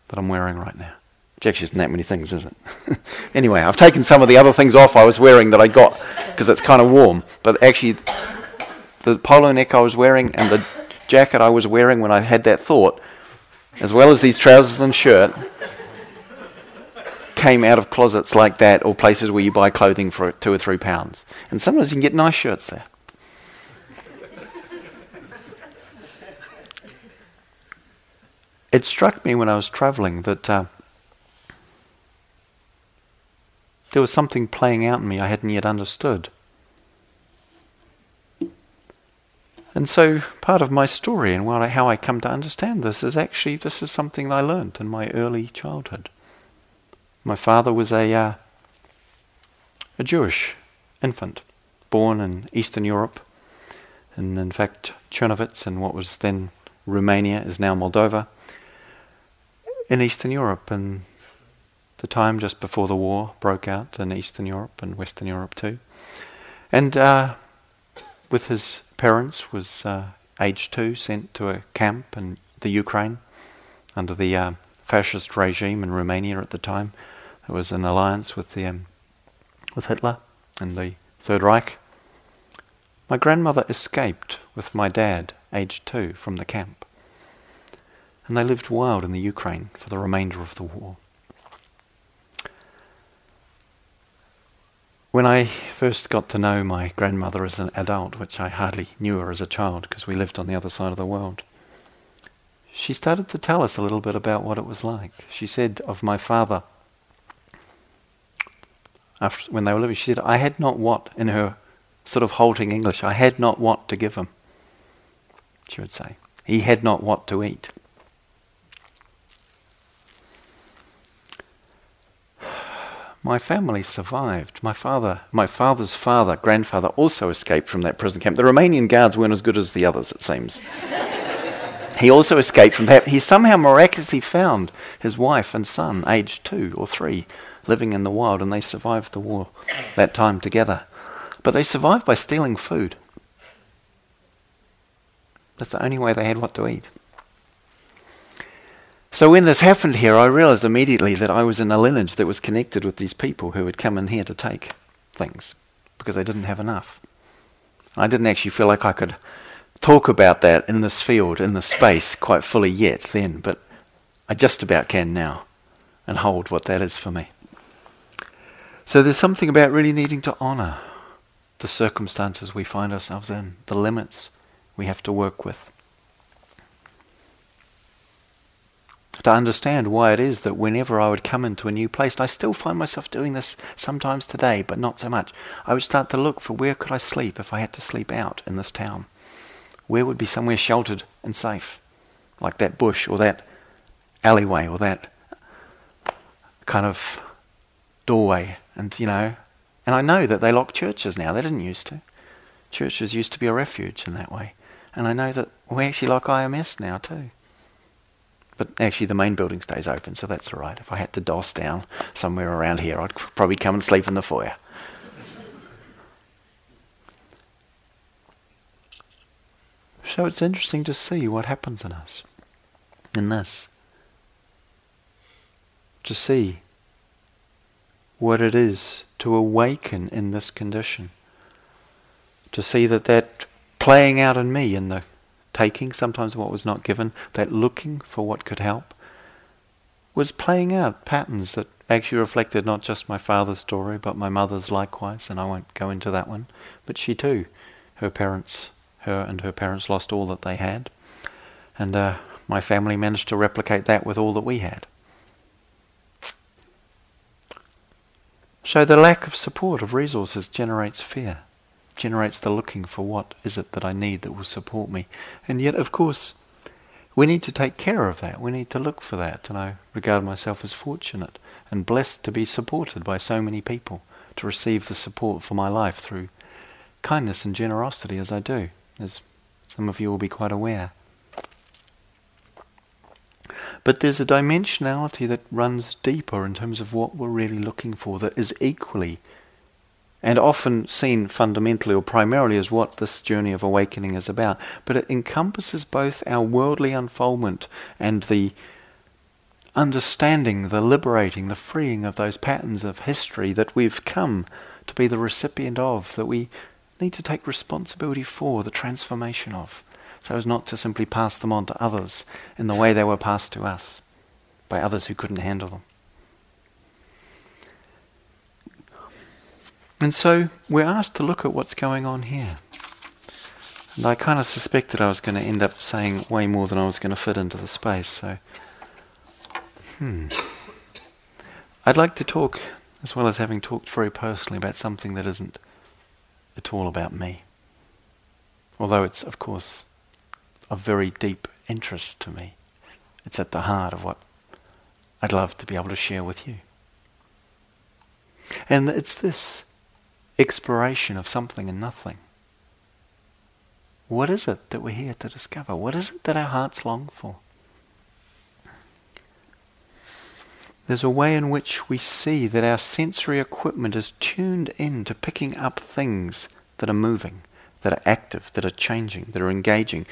A: that I'm wearing right now. Which actually isn't that many things, is it? anyway, I've taken some of the other things off I was wearing that I got because it's kind of warm. But actually, the polo neck I was wearing and the jacket I was wearing when I had that thought, as well as these trousers and shirt, came out of closets like that or places where you buy clothing for two or three pounds. And sometimes you can get nice shirts there. it struck me when I was traveling that uh, there was something playing out in me I hadn't yet understood. And so part of my story and how I come to understand this is actually this is something I learned in my early childhood. My father was a uh, a Jewish infant, born in Eastern Europe, and in fact Chernovitz in what was then Romania is now Moldova in Eastern Europe and the time just before the war broke out in Eastern Europe and Western Europe too. And uh, with his parents was uh, age two sent to a camp in the Ukraine under the uh, fascist regime in Romania at the time. There was an alliance with the um, with Hitler and the Third Reich. My grandmother escaped with my dad, aged two, from the camp and they lived wild in the Ukraine for the remainder of the war. When I first got to know my grandmother as an adult, which I hardly knew her as a child because we lived on the other side of the world, she started to tell us a little bit about what it was like. She said of my father, after, when they were living, she said, I had not what, in her sort of halting English, I had not what to give him, she would say. He had not what to eat. my family survived. My father, my father's father, grandfather also escaped from that prison camp. The Romanian guards weren't as good as the others, it seems. he also escaped from that. He somehow miraculously found his wife and son, aged two or three, living in the wild, and they survived the war that time together. But they survived by stealing food. That's the only way they had what to eat. So when this happened here, I realized immediately that I was in a lineage that was connected with these people who had come in here to take things because they didn't have enough. I didn't actually feel like I could talk about that in this field, in this space, quite fully yet then, but I just about can now and hold what that is for me. So there's something about really needing to honor the circumstances we find ourselves in, the limits we have to work with. To understand why it is that whenever I would come into a new place, and I still find myself doing this sometimes today, but not so much, I would start to look for where could I sleep if I had to sleep out in this town. Where would be somewhere sheltered and safe, like that bush or that alleyway or that kind of doorway, and you know, and I know that they lock churches now. They didn't used to. Churches used to be a refuge in that way. And I know that we actually lock IMS now too. But actually, the main building stays open, so that's all right. If I had to DOS down somewhere around here, I'd probably come and sleep in the foyer. So it's interesting to see what happens in us, in this. To see what it is to awaken in this condition. To see that that playing out in me in the taking sometimes what was not given, that looking for what could help, was playing out patterns that actually reflected not just my father's story, but my mother's likewise, and I won't go into that one. But she too, her parents, her and her parents lost all that they had, and uh, my family managed to replicate that with all that we had. So the lack of support of resources generates fear generates the looking for what is it that I need that will support me. And yet, of course, we need to take care of that. We need to look for that. And I regard myself as fortunate and blessed to be supported by so many people, to receive the support for my life through kindness and generosity as I do, as some of you will be quite aware. But there's a dimensionality that runs deeper in terms of what we're really looking for that is equally and often seen fundamentally or primarily as what this journey of awakening is about. But it encompasses both our worldly unfoldment and the understanding, the liberating, the freeing of those patterns of history that we've come to be the recipient of, that we need to take responsibility for, the transformation of, so as not to simply pass them on to others in the way they were passed to us by others who couldn't handle them. And so we're asked to look at what's going on here. And I kind of suspected I was going to end up saying way more than I was going to fit into the space, so. Hmm. I'd like to talk, as well as having talked very personally, about something that isn't at all about me. Although it's, of course, of very deep interest to me. It's at the heart of what I'd love to be able to share with you. And it's this exploration of something and nothing. What is it that we're here to discover? What is it that our hearts long for? There's a way in which we see that our sensory equipment is tuned in to picking up things that are moving, that are active, that are changing, that are engaging.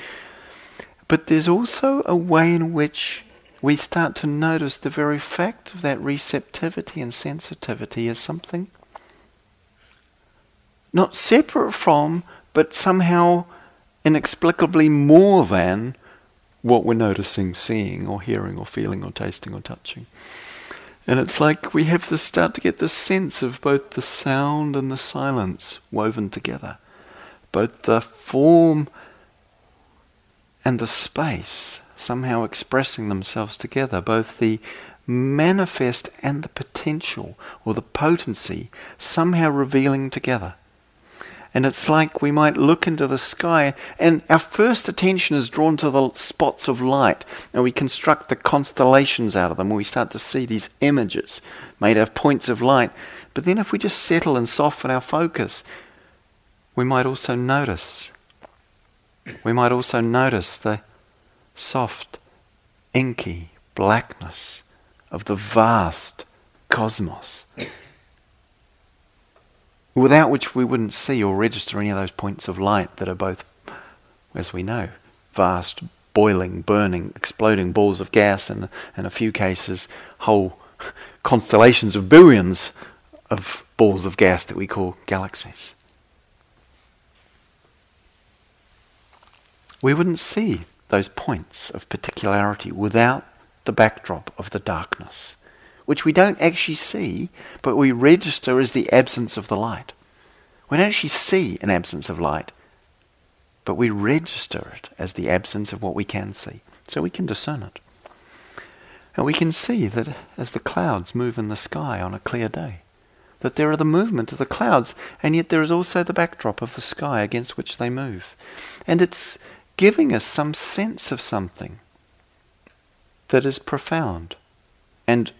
A: But there's also a way in which we start to notice the very fact of that receptivity and sensitivity as something not separate from, but somehow inexplicably more than what we're noticing, seeing, or hearing, or feeling, or tasting, or touching. And it's like we have to start to get the sense of both the sound and the silence woven together, both the form and the space somehow expressing themselves together, both the manifest and the potential or the potency somehow revealing together. And it's like we might look into the sky, and our first attention is drawn to the spots of light, and we construct the constellations out of them, and we start to see these images made of points of light. But then, if we just settle and soften our focus, we might also notice. We might also notice the soft, inky blackness of the vast cosmos without which we wouldn't see or register any of those points of light that are both, as we know, vast, boiling, burning, exploding balls of gas, and in a few cases, whole constellations of billions of balls of gas that we call galaxies. We wouldn't see those points of particularity without the backdrop of the darkness which we don't actually see, but we register as the absence of the light. We don't actually see an absence of light, but we register it as the absence of what we can see. So we can discern it. And we can see that as the clouds move in the sky on a clear day, that there are the movement of the clouds, and yet there is also the backdrop of the sky against which they move. And it's giving us some sense of something that is profound and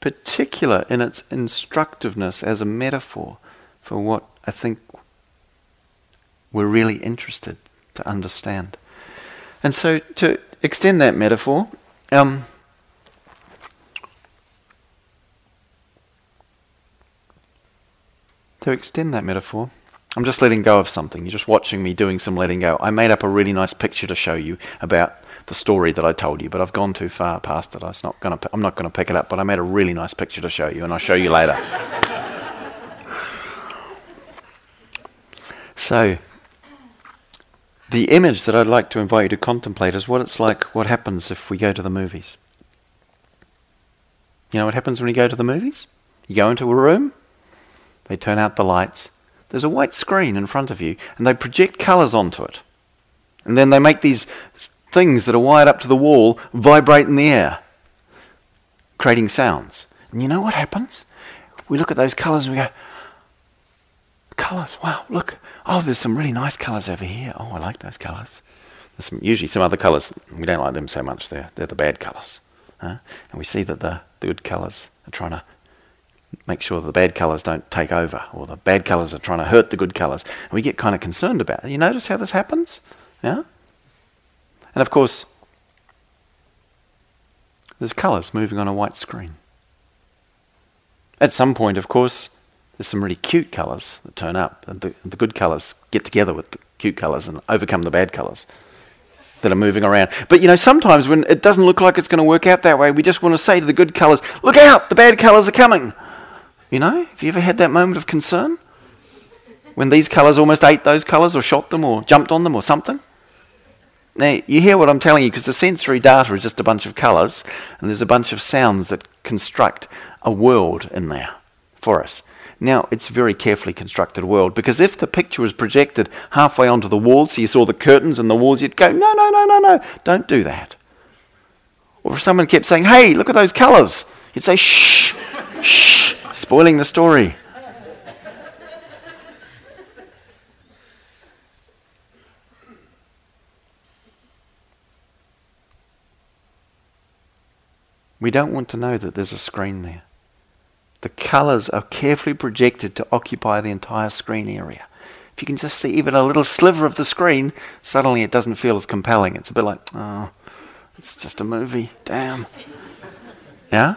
A: particular in its instructiveness as a metaphor for what I think we're really interested to understand. And so, to extend that metaphor, um, to extend that metaphor, I'm just letting go of something. You're just watching me doing some letting go. I made up a really nice picture to show you about the story that I told you, but I've gone too far past it. Not gonna, I'm not going to pick it up, but I made a really nice picture to show you, and I'll show you later. so, the image that I'd like to invite you to contemplate is what it's like, what happens if we go to the movies. You know what happens when you go to the movies? You go into a room, they turn out the lights, there's a white screen in front of you, and they project colours onto it. And then they make these things that are wired up to the wall vibrate in the air, creating sounds. And you know what happens? We look at those colours and we go, colours, wow, look. Oh, there's some really nice colours over here. Oh, I like those colours. There's some, usually some other colours, we don't like them so much. They're, they're the bad colours. Huh? And we see that the, the good colours are trying to make sure the bad colours don't take over, or the bad colours are trying to hurt the good colours. And we get kind of concerned about it. You notice how this happens? Yeah? And of course, there's colours moving on a white screen. At some point, of course, there's some really cute colours that turn up, and the, the good colours get together with the cute colours and overcome the bad colours that are moving around. But you know, sometimes when it doesn't look like it's going to work out that way, we just want to say to the good colours, Look out, the bad colours are coming. You know, have you ever had that moment of concern? When these colours almost ate those colours or shot them or jumped on them or something? Now, you hear what I'm telling you because the sensory data is just a bunch of colours and there's a bunch of sounds that construct a world in there for us. Now, it's a very carefully constructed world because if the picture was projected halfway onto the wall, so you saw the curtains and the walls, you'd go, no, no, no, no, no, don't do that. Or if someone kept saying, hey, look at those colours, you'd say, shh, shh, spoiling the story. We don't want to know that there's a screen there. The colours are carefully projected to occupy the entire screen area. If you can just see even a little sliver of the screen, suddenly it doesn't feel as compelling. It's a bit like, oh, it's just a movie. Damn. Yeah?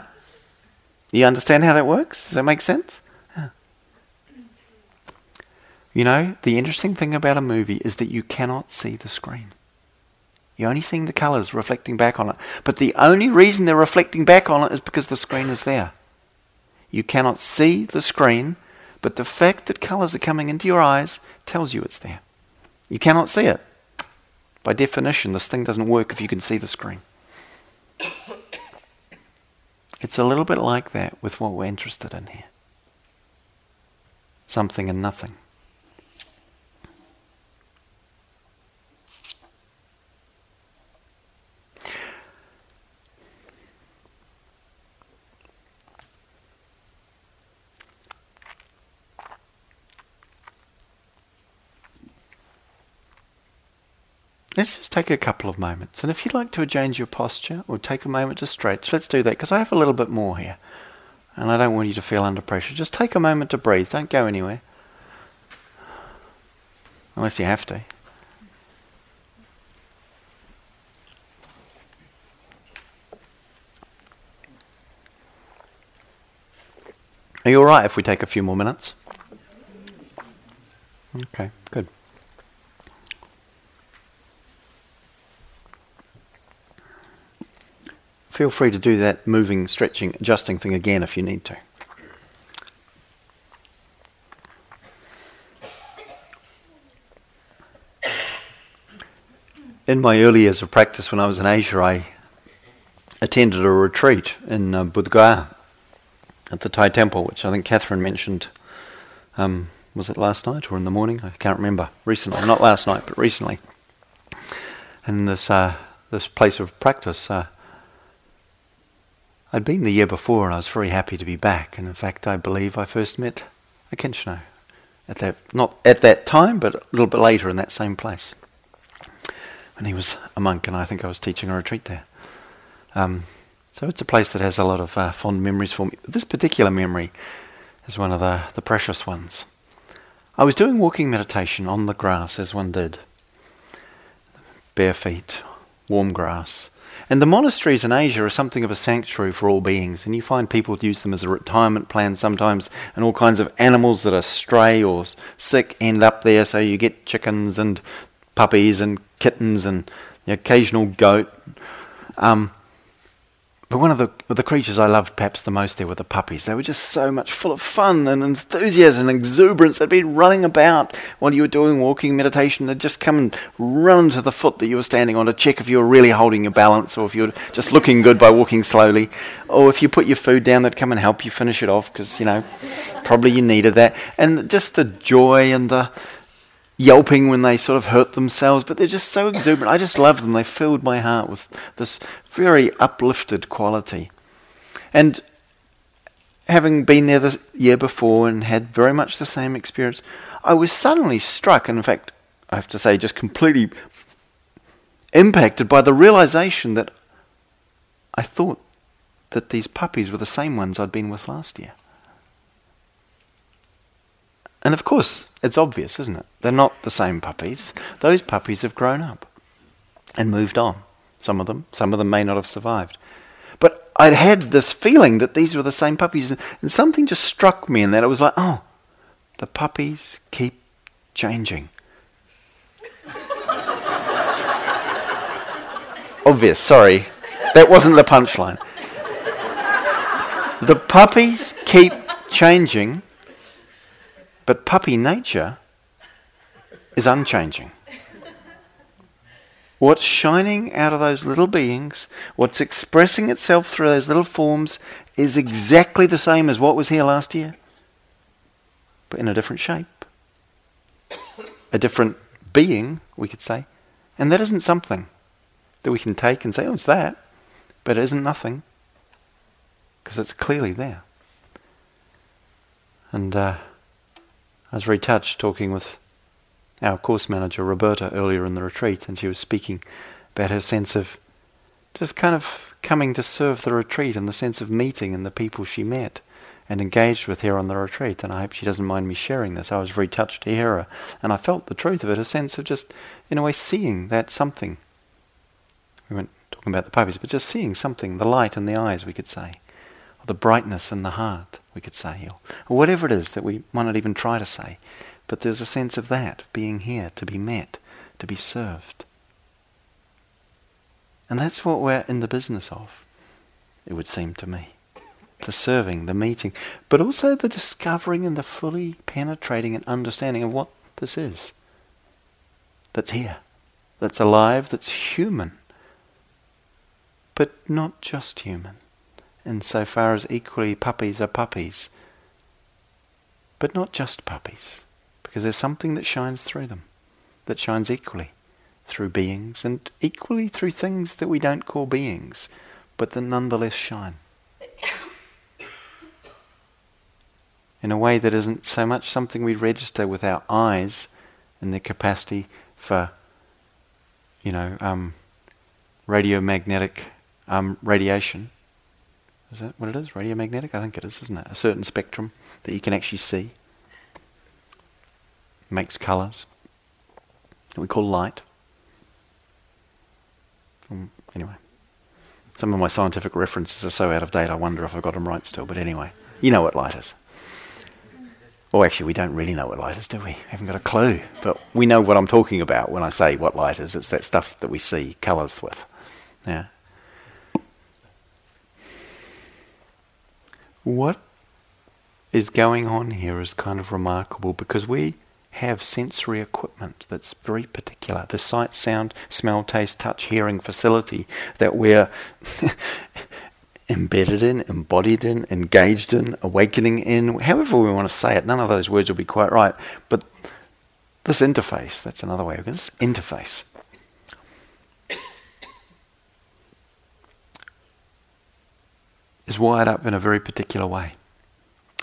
A: You understand how that works? Does that make sense? Yeah. You know, the interesting thing about a movie is that you cannot see the screen. You're only seeing the colours reflecting back on it. But the only reason they're reflecting back on it is because the screen is there. You cannot see the screen, but the fact that colours are coming into your eyes tells you it's there. You cannot see it. By definition, this thing doesn't work if you can see the screen. It's a little bit like that with what we're interested in here something and nothing. Let's just take a couple of moments. And if you'd like to change your posture or take a moment to stretch, let's do that because I have a little bit more here. And I don't want you to feel under pressure. Just take a moment to breathe. Don't go anywhere. Unless you have to. Are you alright if we take a few more minutes? Okay, good. Feel free to do that moving, stretching, adjusting thing again if you need to. In my early years of practice when I was in Asia, I attended a retreat in uh, Buddh Gaya at the Thai temple, which I think Catherine mentioned. Um, was it last night or in the morning? I can't remember. Recently, not last night, but recently. And this uh, this place of practice, uh, I'd been the year before, and I was very happy to be back. And in fact, I believe I first met Akincano at that not at that time, but a little bit later in that same place. When he was a monk, and I think I was teaching a retreat there. Um, so it's a place that has a lot of uh, fond memories for me. This particular memory is one of the, the precious ones. I was doing walking meditation on the grass as one did. Bare feet, warm grass. And the monasteries in Asia are something of a sanctuary for all beings, and you find people use them as a retirement plan sometimes, and all kinds of animals that are stray or sick end up there, so you get chickens and puppies and kittens and the occasional goat. Um, but one of the, the creatures I loved perhaps the most there were the puppies. They were just so much full of fun and enthusiasm and exuberance. They'd be running about while you were doing walking meditation. They'd just come and run to the foot that you were standing on to check if you were really holding your balance or if you were just looking good by walking slowly. Or if you put your food down, they'd come and help you finish it off because, you know, probably you needed that. And just the joy and the yelping when they sort of hurt themselves, but they're just so exuberant. I just love them. They filled my heart with this very uplifted quality. And having been there the year before and had very much the same experience, I was suddenly struck, and in fact, I have to say, just completely impacted by the realization that I thought that these puppies were the same ones I'd been with last year. And of course, it's obvious, isn't it? They're not the same puppies. Those puppies have grown up and moved on. Some of them, some of them may not have survived. But I'd had this feeling that these were the same puppies, and something just struck me in that. It was like, oh, the puppies keep changing. Obvious, sorry. That wasn't the punchline. The puppies keep changing but puppy nature is unchanging. What's shining out of those little beings, what's expressing itself through those little forms, is exactly the same as what was here last year, but in a different shape. A different being, we could say. And that isn't something that we can take and say, oh, it's that, but it isn't nothing, because it's clearly there. And, uh, I was very touched talking with our course manager, Roberta, earlier in the retreat, and she was speaking about her sense of just kind of coming to serve the retreat and the sense of meeting and the people she met and engaged with here on the retreat. And I hope she doesn't mind me sharing this. I was very touched to hear her. And I felt the truth of it, a sense of just, in a way, seeing that something. We weren't talking about the puppies, but just seeing something, the light in the eyes, we could say, or the brightness in the heart we could say, or, whatever it is that we might not even try to say. But there's a sense of that, being here, to be met, to be served. And that's what we're in the business of, it would seem to me. The serving, the meeting, but also the discovering and the fully penetrating and understanding of what this is. That's here, that's alive, that's human, but not just human insofar as equally puppies are puppies. But not just puppies, because there's something that shines through them, that shines equally through beings and equally through things that we don't call beings, but that nonetheless shine. In a way that isn't so much something we register with our eyes and their capacity for you know, um, radiomagnetic um, radiation. Is that what it is? Radiomagnetic? I think it is, isn't it? A certain spectrum that you can actually see. Makes colours. That we call light. Um, anyway. Some of my scientific references are so out of date, I wonder if I've got them right still. But anyway, you know what light is. Well, actually, we don't really know what light is, do we? we? Haven't got a clue. But we know what I'm talking about when I say what light is. It's that stuff that we see colours with. Yeah. What is going on here is kind of remarkable because we have sensory equipment that's very particular. The sight, sound, smell, taste, touch, hearing facility that we're embedded in, embodied in, engaged in, awakening in, however we want to say it. None of those words will be quite right. But this interface, that's another way of. This interface. Is wired up in a very particular way.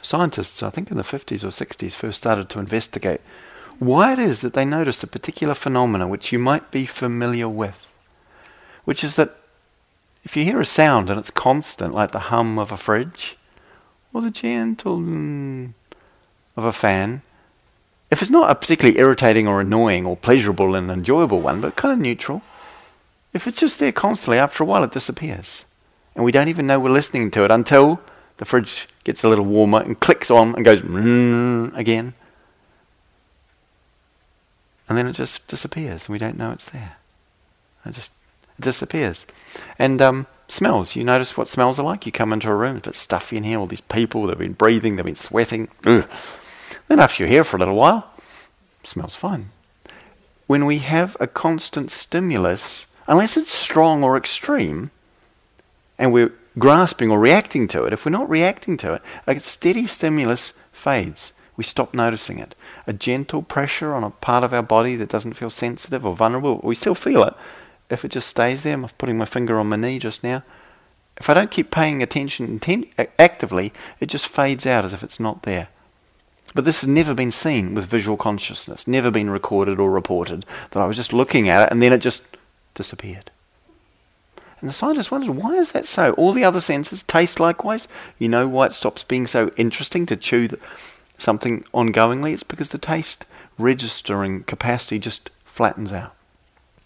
A: Scientists, I think in the 50s or 60s, first started to investigate why it is that they notice a particular phenomena which you might be familiar with, which is that if you hear a sound and it's constant, like the hum of a fridge or the gentle mm, of a fan, if it's not a particularly irritating or annoying or pleasurable and enjoyable one, but kind of neutral, if it's just there constantly, after a while it disappears. And we don't even know we're listening to it until the fridge gets a little warmer and clicks on and goes mm, again. And then it just disappears and we don't know it's there. It just it disappears. And um, smells. You notice what smells are like? You come into a room, it's a bit stuffy in here, all these people, they've been breathing, they've been sweating. Ugh. Then after you're here for a little while, smells fine. When we have a constant stimulus, unless it's strong or extreme, and we're grasping or reacting to it, if we're not reacting to it, a steady stimulus fades. We stop noticing it. A gentle pressure on a part of our body that doesn't feel sensitive or vulnerable, we still feel it. If it just stays there, I'm putting my finger on my knee just now. If I don't keep paying attention intent- actively, it just fades out as if it's not there. But this has never been seen with visual consciousness, never been recorded or reported. That I was just looking at it and then it just disappeared. And the scientist wondered, why is that so? All the other senses taste likewise. You know why it stops being so interesting to chew the, something ongoingly? It's because the taste registering capacity just flattens out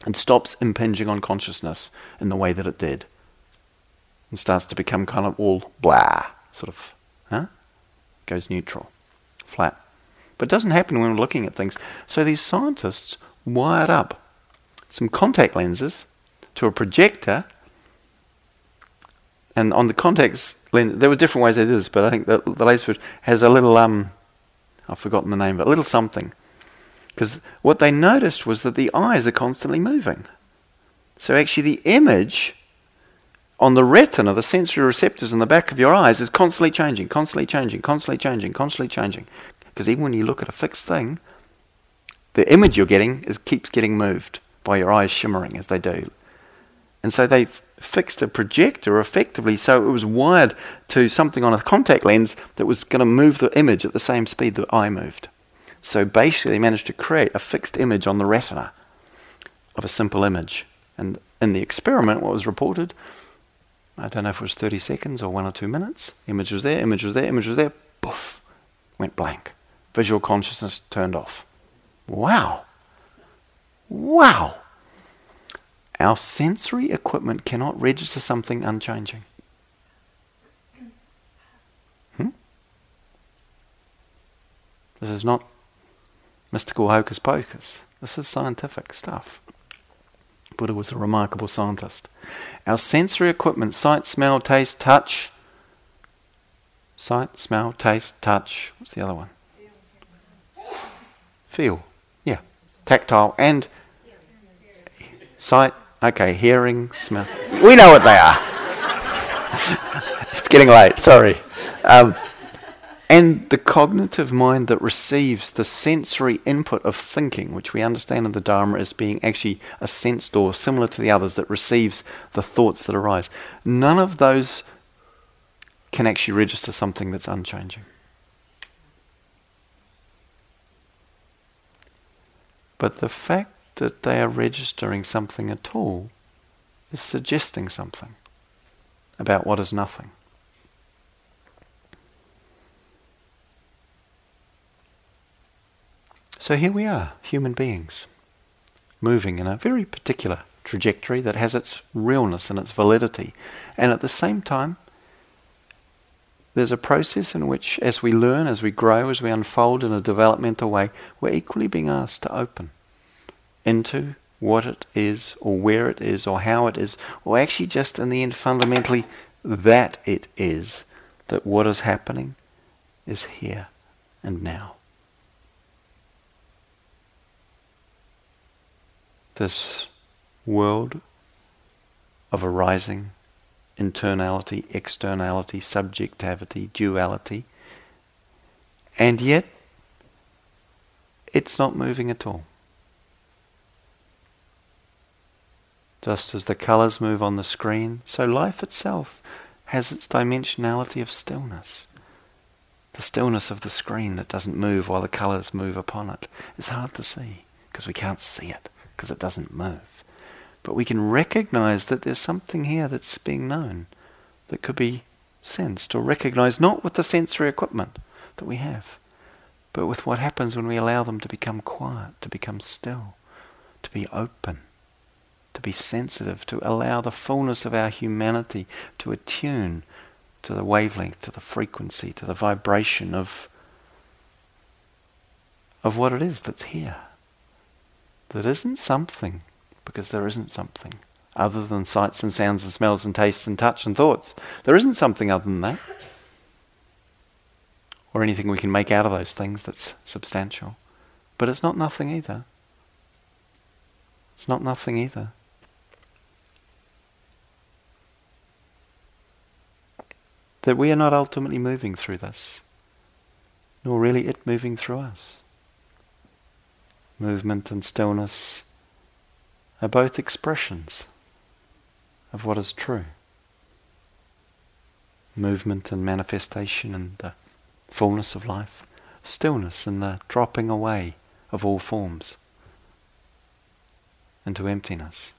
A: and stops impinging on consciousness in the way that it did. And starts to become kind of all blah, sort of, huh? Goes neutral, flat. But it doesn't happen when we're looking at things. So these scientists wired up some contact lenses to a projector and on the contact lens, there were different ways they did this, but I think the, the Lasford has a little, um, I've forgotten the name, but a little something. Because what they noticed was that the eyes are constantly moving. So actually, the image on the retina, the sensory receptors in the back of your eyes, is constantly changing, constantly changing, constantly changing, constantly changing. Because even when you look at a fixed thing, the image you're getting is keeps getting moved by your eyes shimmering as they do. And so they fixed a projector effectively so it was wired to something on a contact lens that was going to move the image at the same speed that I moved. So basically, they managed to create a fixed image on the retina of a simple image. And in the experiment, what was reported, I don't know if it was 30 seconds or one or two minutes, image was there, image was there, image was there, poof, went blank. Visual consciousness turned off. Wow. Wow. Our sensory equipment cannot register something unchanging. Hmm? This is not mystical hocus pocus. This is scientific stuff. Buddha was a remarkable scientist. Our sensory equipment sight, smell, taste, touch. Sight, smell, taste, touch. What's the other one? Feel. Yeah. Tactile and sight, Okay, hearing, smell. We know what they are. it's getting late, sorry. Um, and the cognitive mind that receives the sensory input of thinking, which we understand in the Dharma as being actually a sense door similar to the others that receives the thoughts that arise. None of those can actually register something that's unchanging. But the fact that they are registering something at all is suggesting something about what is nothing. So here we are, human beings, moving in a very particular trajectory that has its realness and its validity. And at the same time, there's a process in which, as we learn, as we grow, as we unfold in a developmental way, we're equally being asked to open into what it is, or where it is, or how it is, or actually just in the end, fundamentally, that it is, that what is happening is here and now. This world of arising internality, externality, subjectivity, duality. And yet, it's not moving at all. Just as the colours move on the screen, so life itself has its dimensionality of stillness. The stillness of the screen that doesn't move while the colours move upon it is hard to see because we can't see it because it doesn't move. But we can recognize that there's something here that's being known that could be sensed or recognized, not with the sensory equipment that we have, but with what happens when we allow them to become quiet, to become still, to be open, to be sensitive, to allow the fullness of our humanity to attune to the wavelength, to the frequency, to the vibration of, of what it is that's here. That isn't something because there isn't something other than sights and sounds and smells and tastes and touch and thoughts. There isn't something other than that. Or anything we can make out of those things that's substantial. But it's not nothing either. It's not nothing either. That we are not ultimately moving through this, nor really it moving through us. Movement and stillness are both expressions of what is true. Movement and manifestation and the fullness of life, stillness and the dropping away of all forms into emptiness.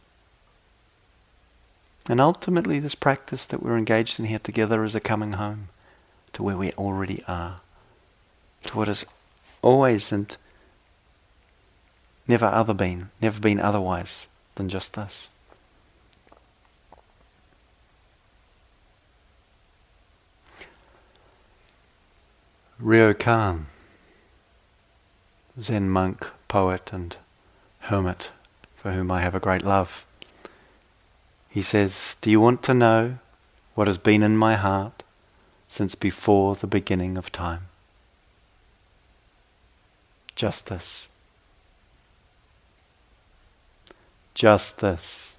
A: And ultimately, this practice that we're engaged in here together is a coming home to where we already are, to what has always and never other been, never been otherwise than just this. Ryokan, Zen monk, poet, and hermit, for whom I have a great love. He says, Do you want to know what has been in my heart since before the beginning of time? Just this. just this.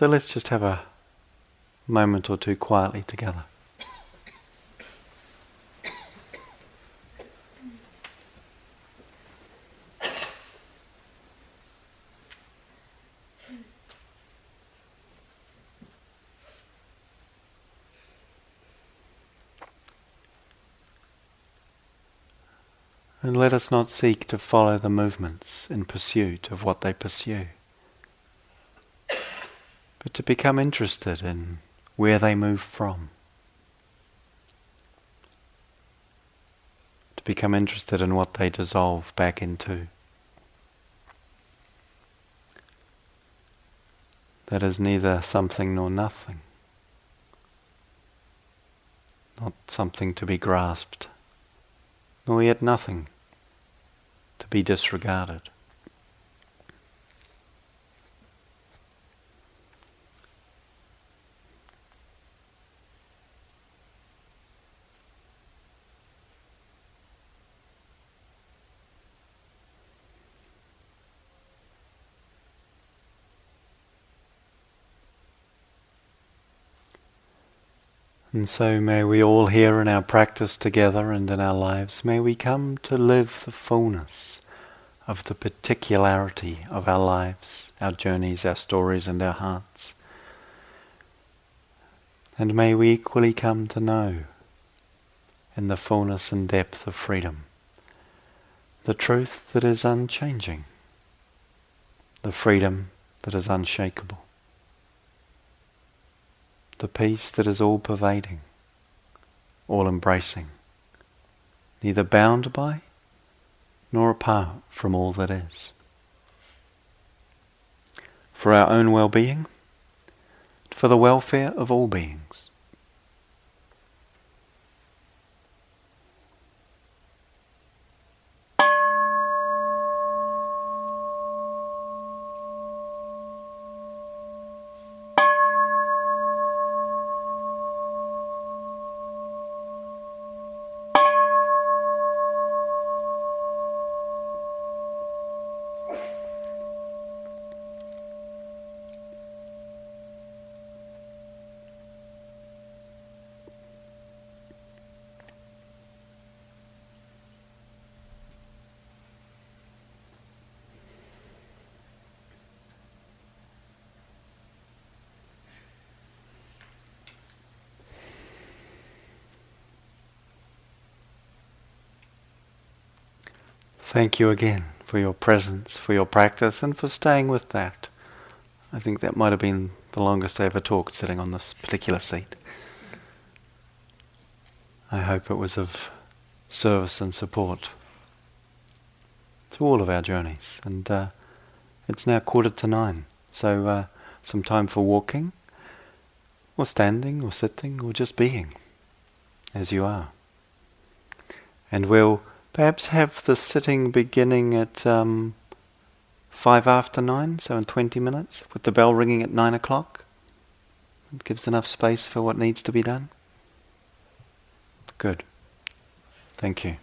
A: So let's just have a moment or two quietly together. And let us not seek to follow the movements in pursuit of what they pursue, but to become interested in where they move from. To become interested in what they dissolve back into. That is neither something nor nothing, not something to be grasped nor yet nothing to be disregarded. And so may we all here in our practice together and in our lives, may we come to live the fullness of the particularity of our lives, our journeys, our stories, and our hearts. And may we equally come to know, in the fullness and depth of freedom, the truth that is unchanging, the freedom that is unshakable, the peace that is all pervading, all embracing, neither bound by nor apart from all that is. For our own well being, for the welfare of all beings. Thank you again for your presence, for your practice, and for staying with that. I think that might have been the longest I ever talked sitting on this particular seat. I hope it was of service and support to all of our journeys. And uh, it's now quarter to nine, so uh, some time for walking, or standing, or sitting, or just being as you are. And we'll Perhaps have the sitting beginning at um, five after nine, so in 20 minutes, with the bell ringing at nine o'clock. It gives enough space for what needs to be done. Good. Thank you.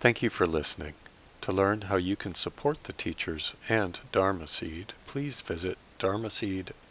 B: Thank you for listening. To learn how you can support the teachers and Dharma Seed, please visit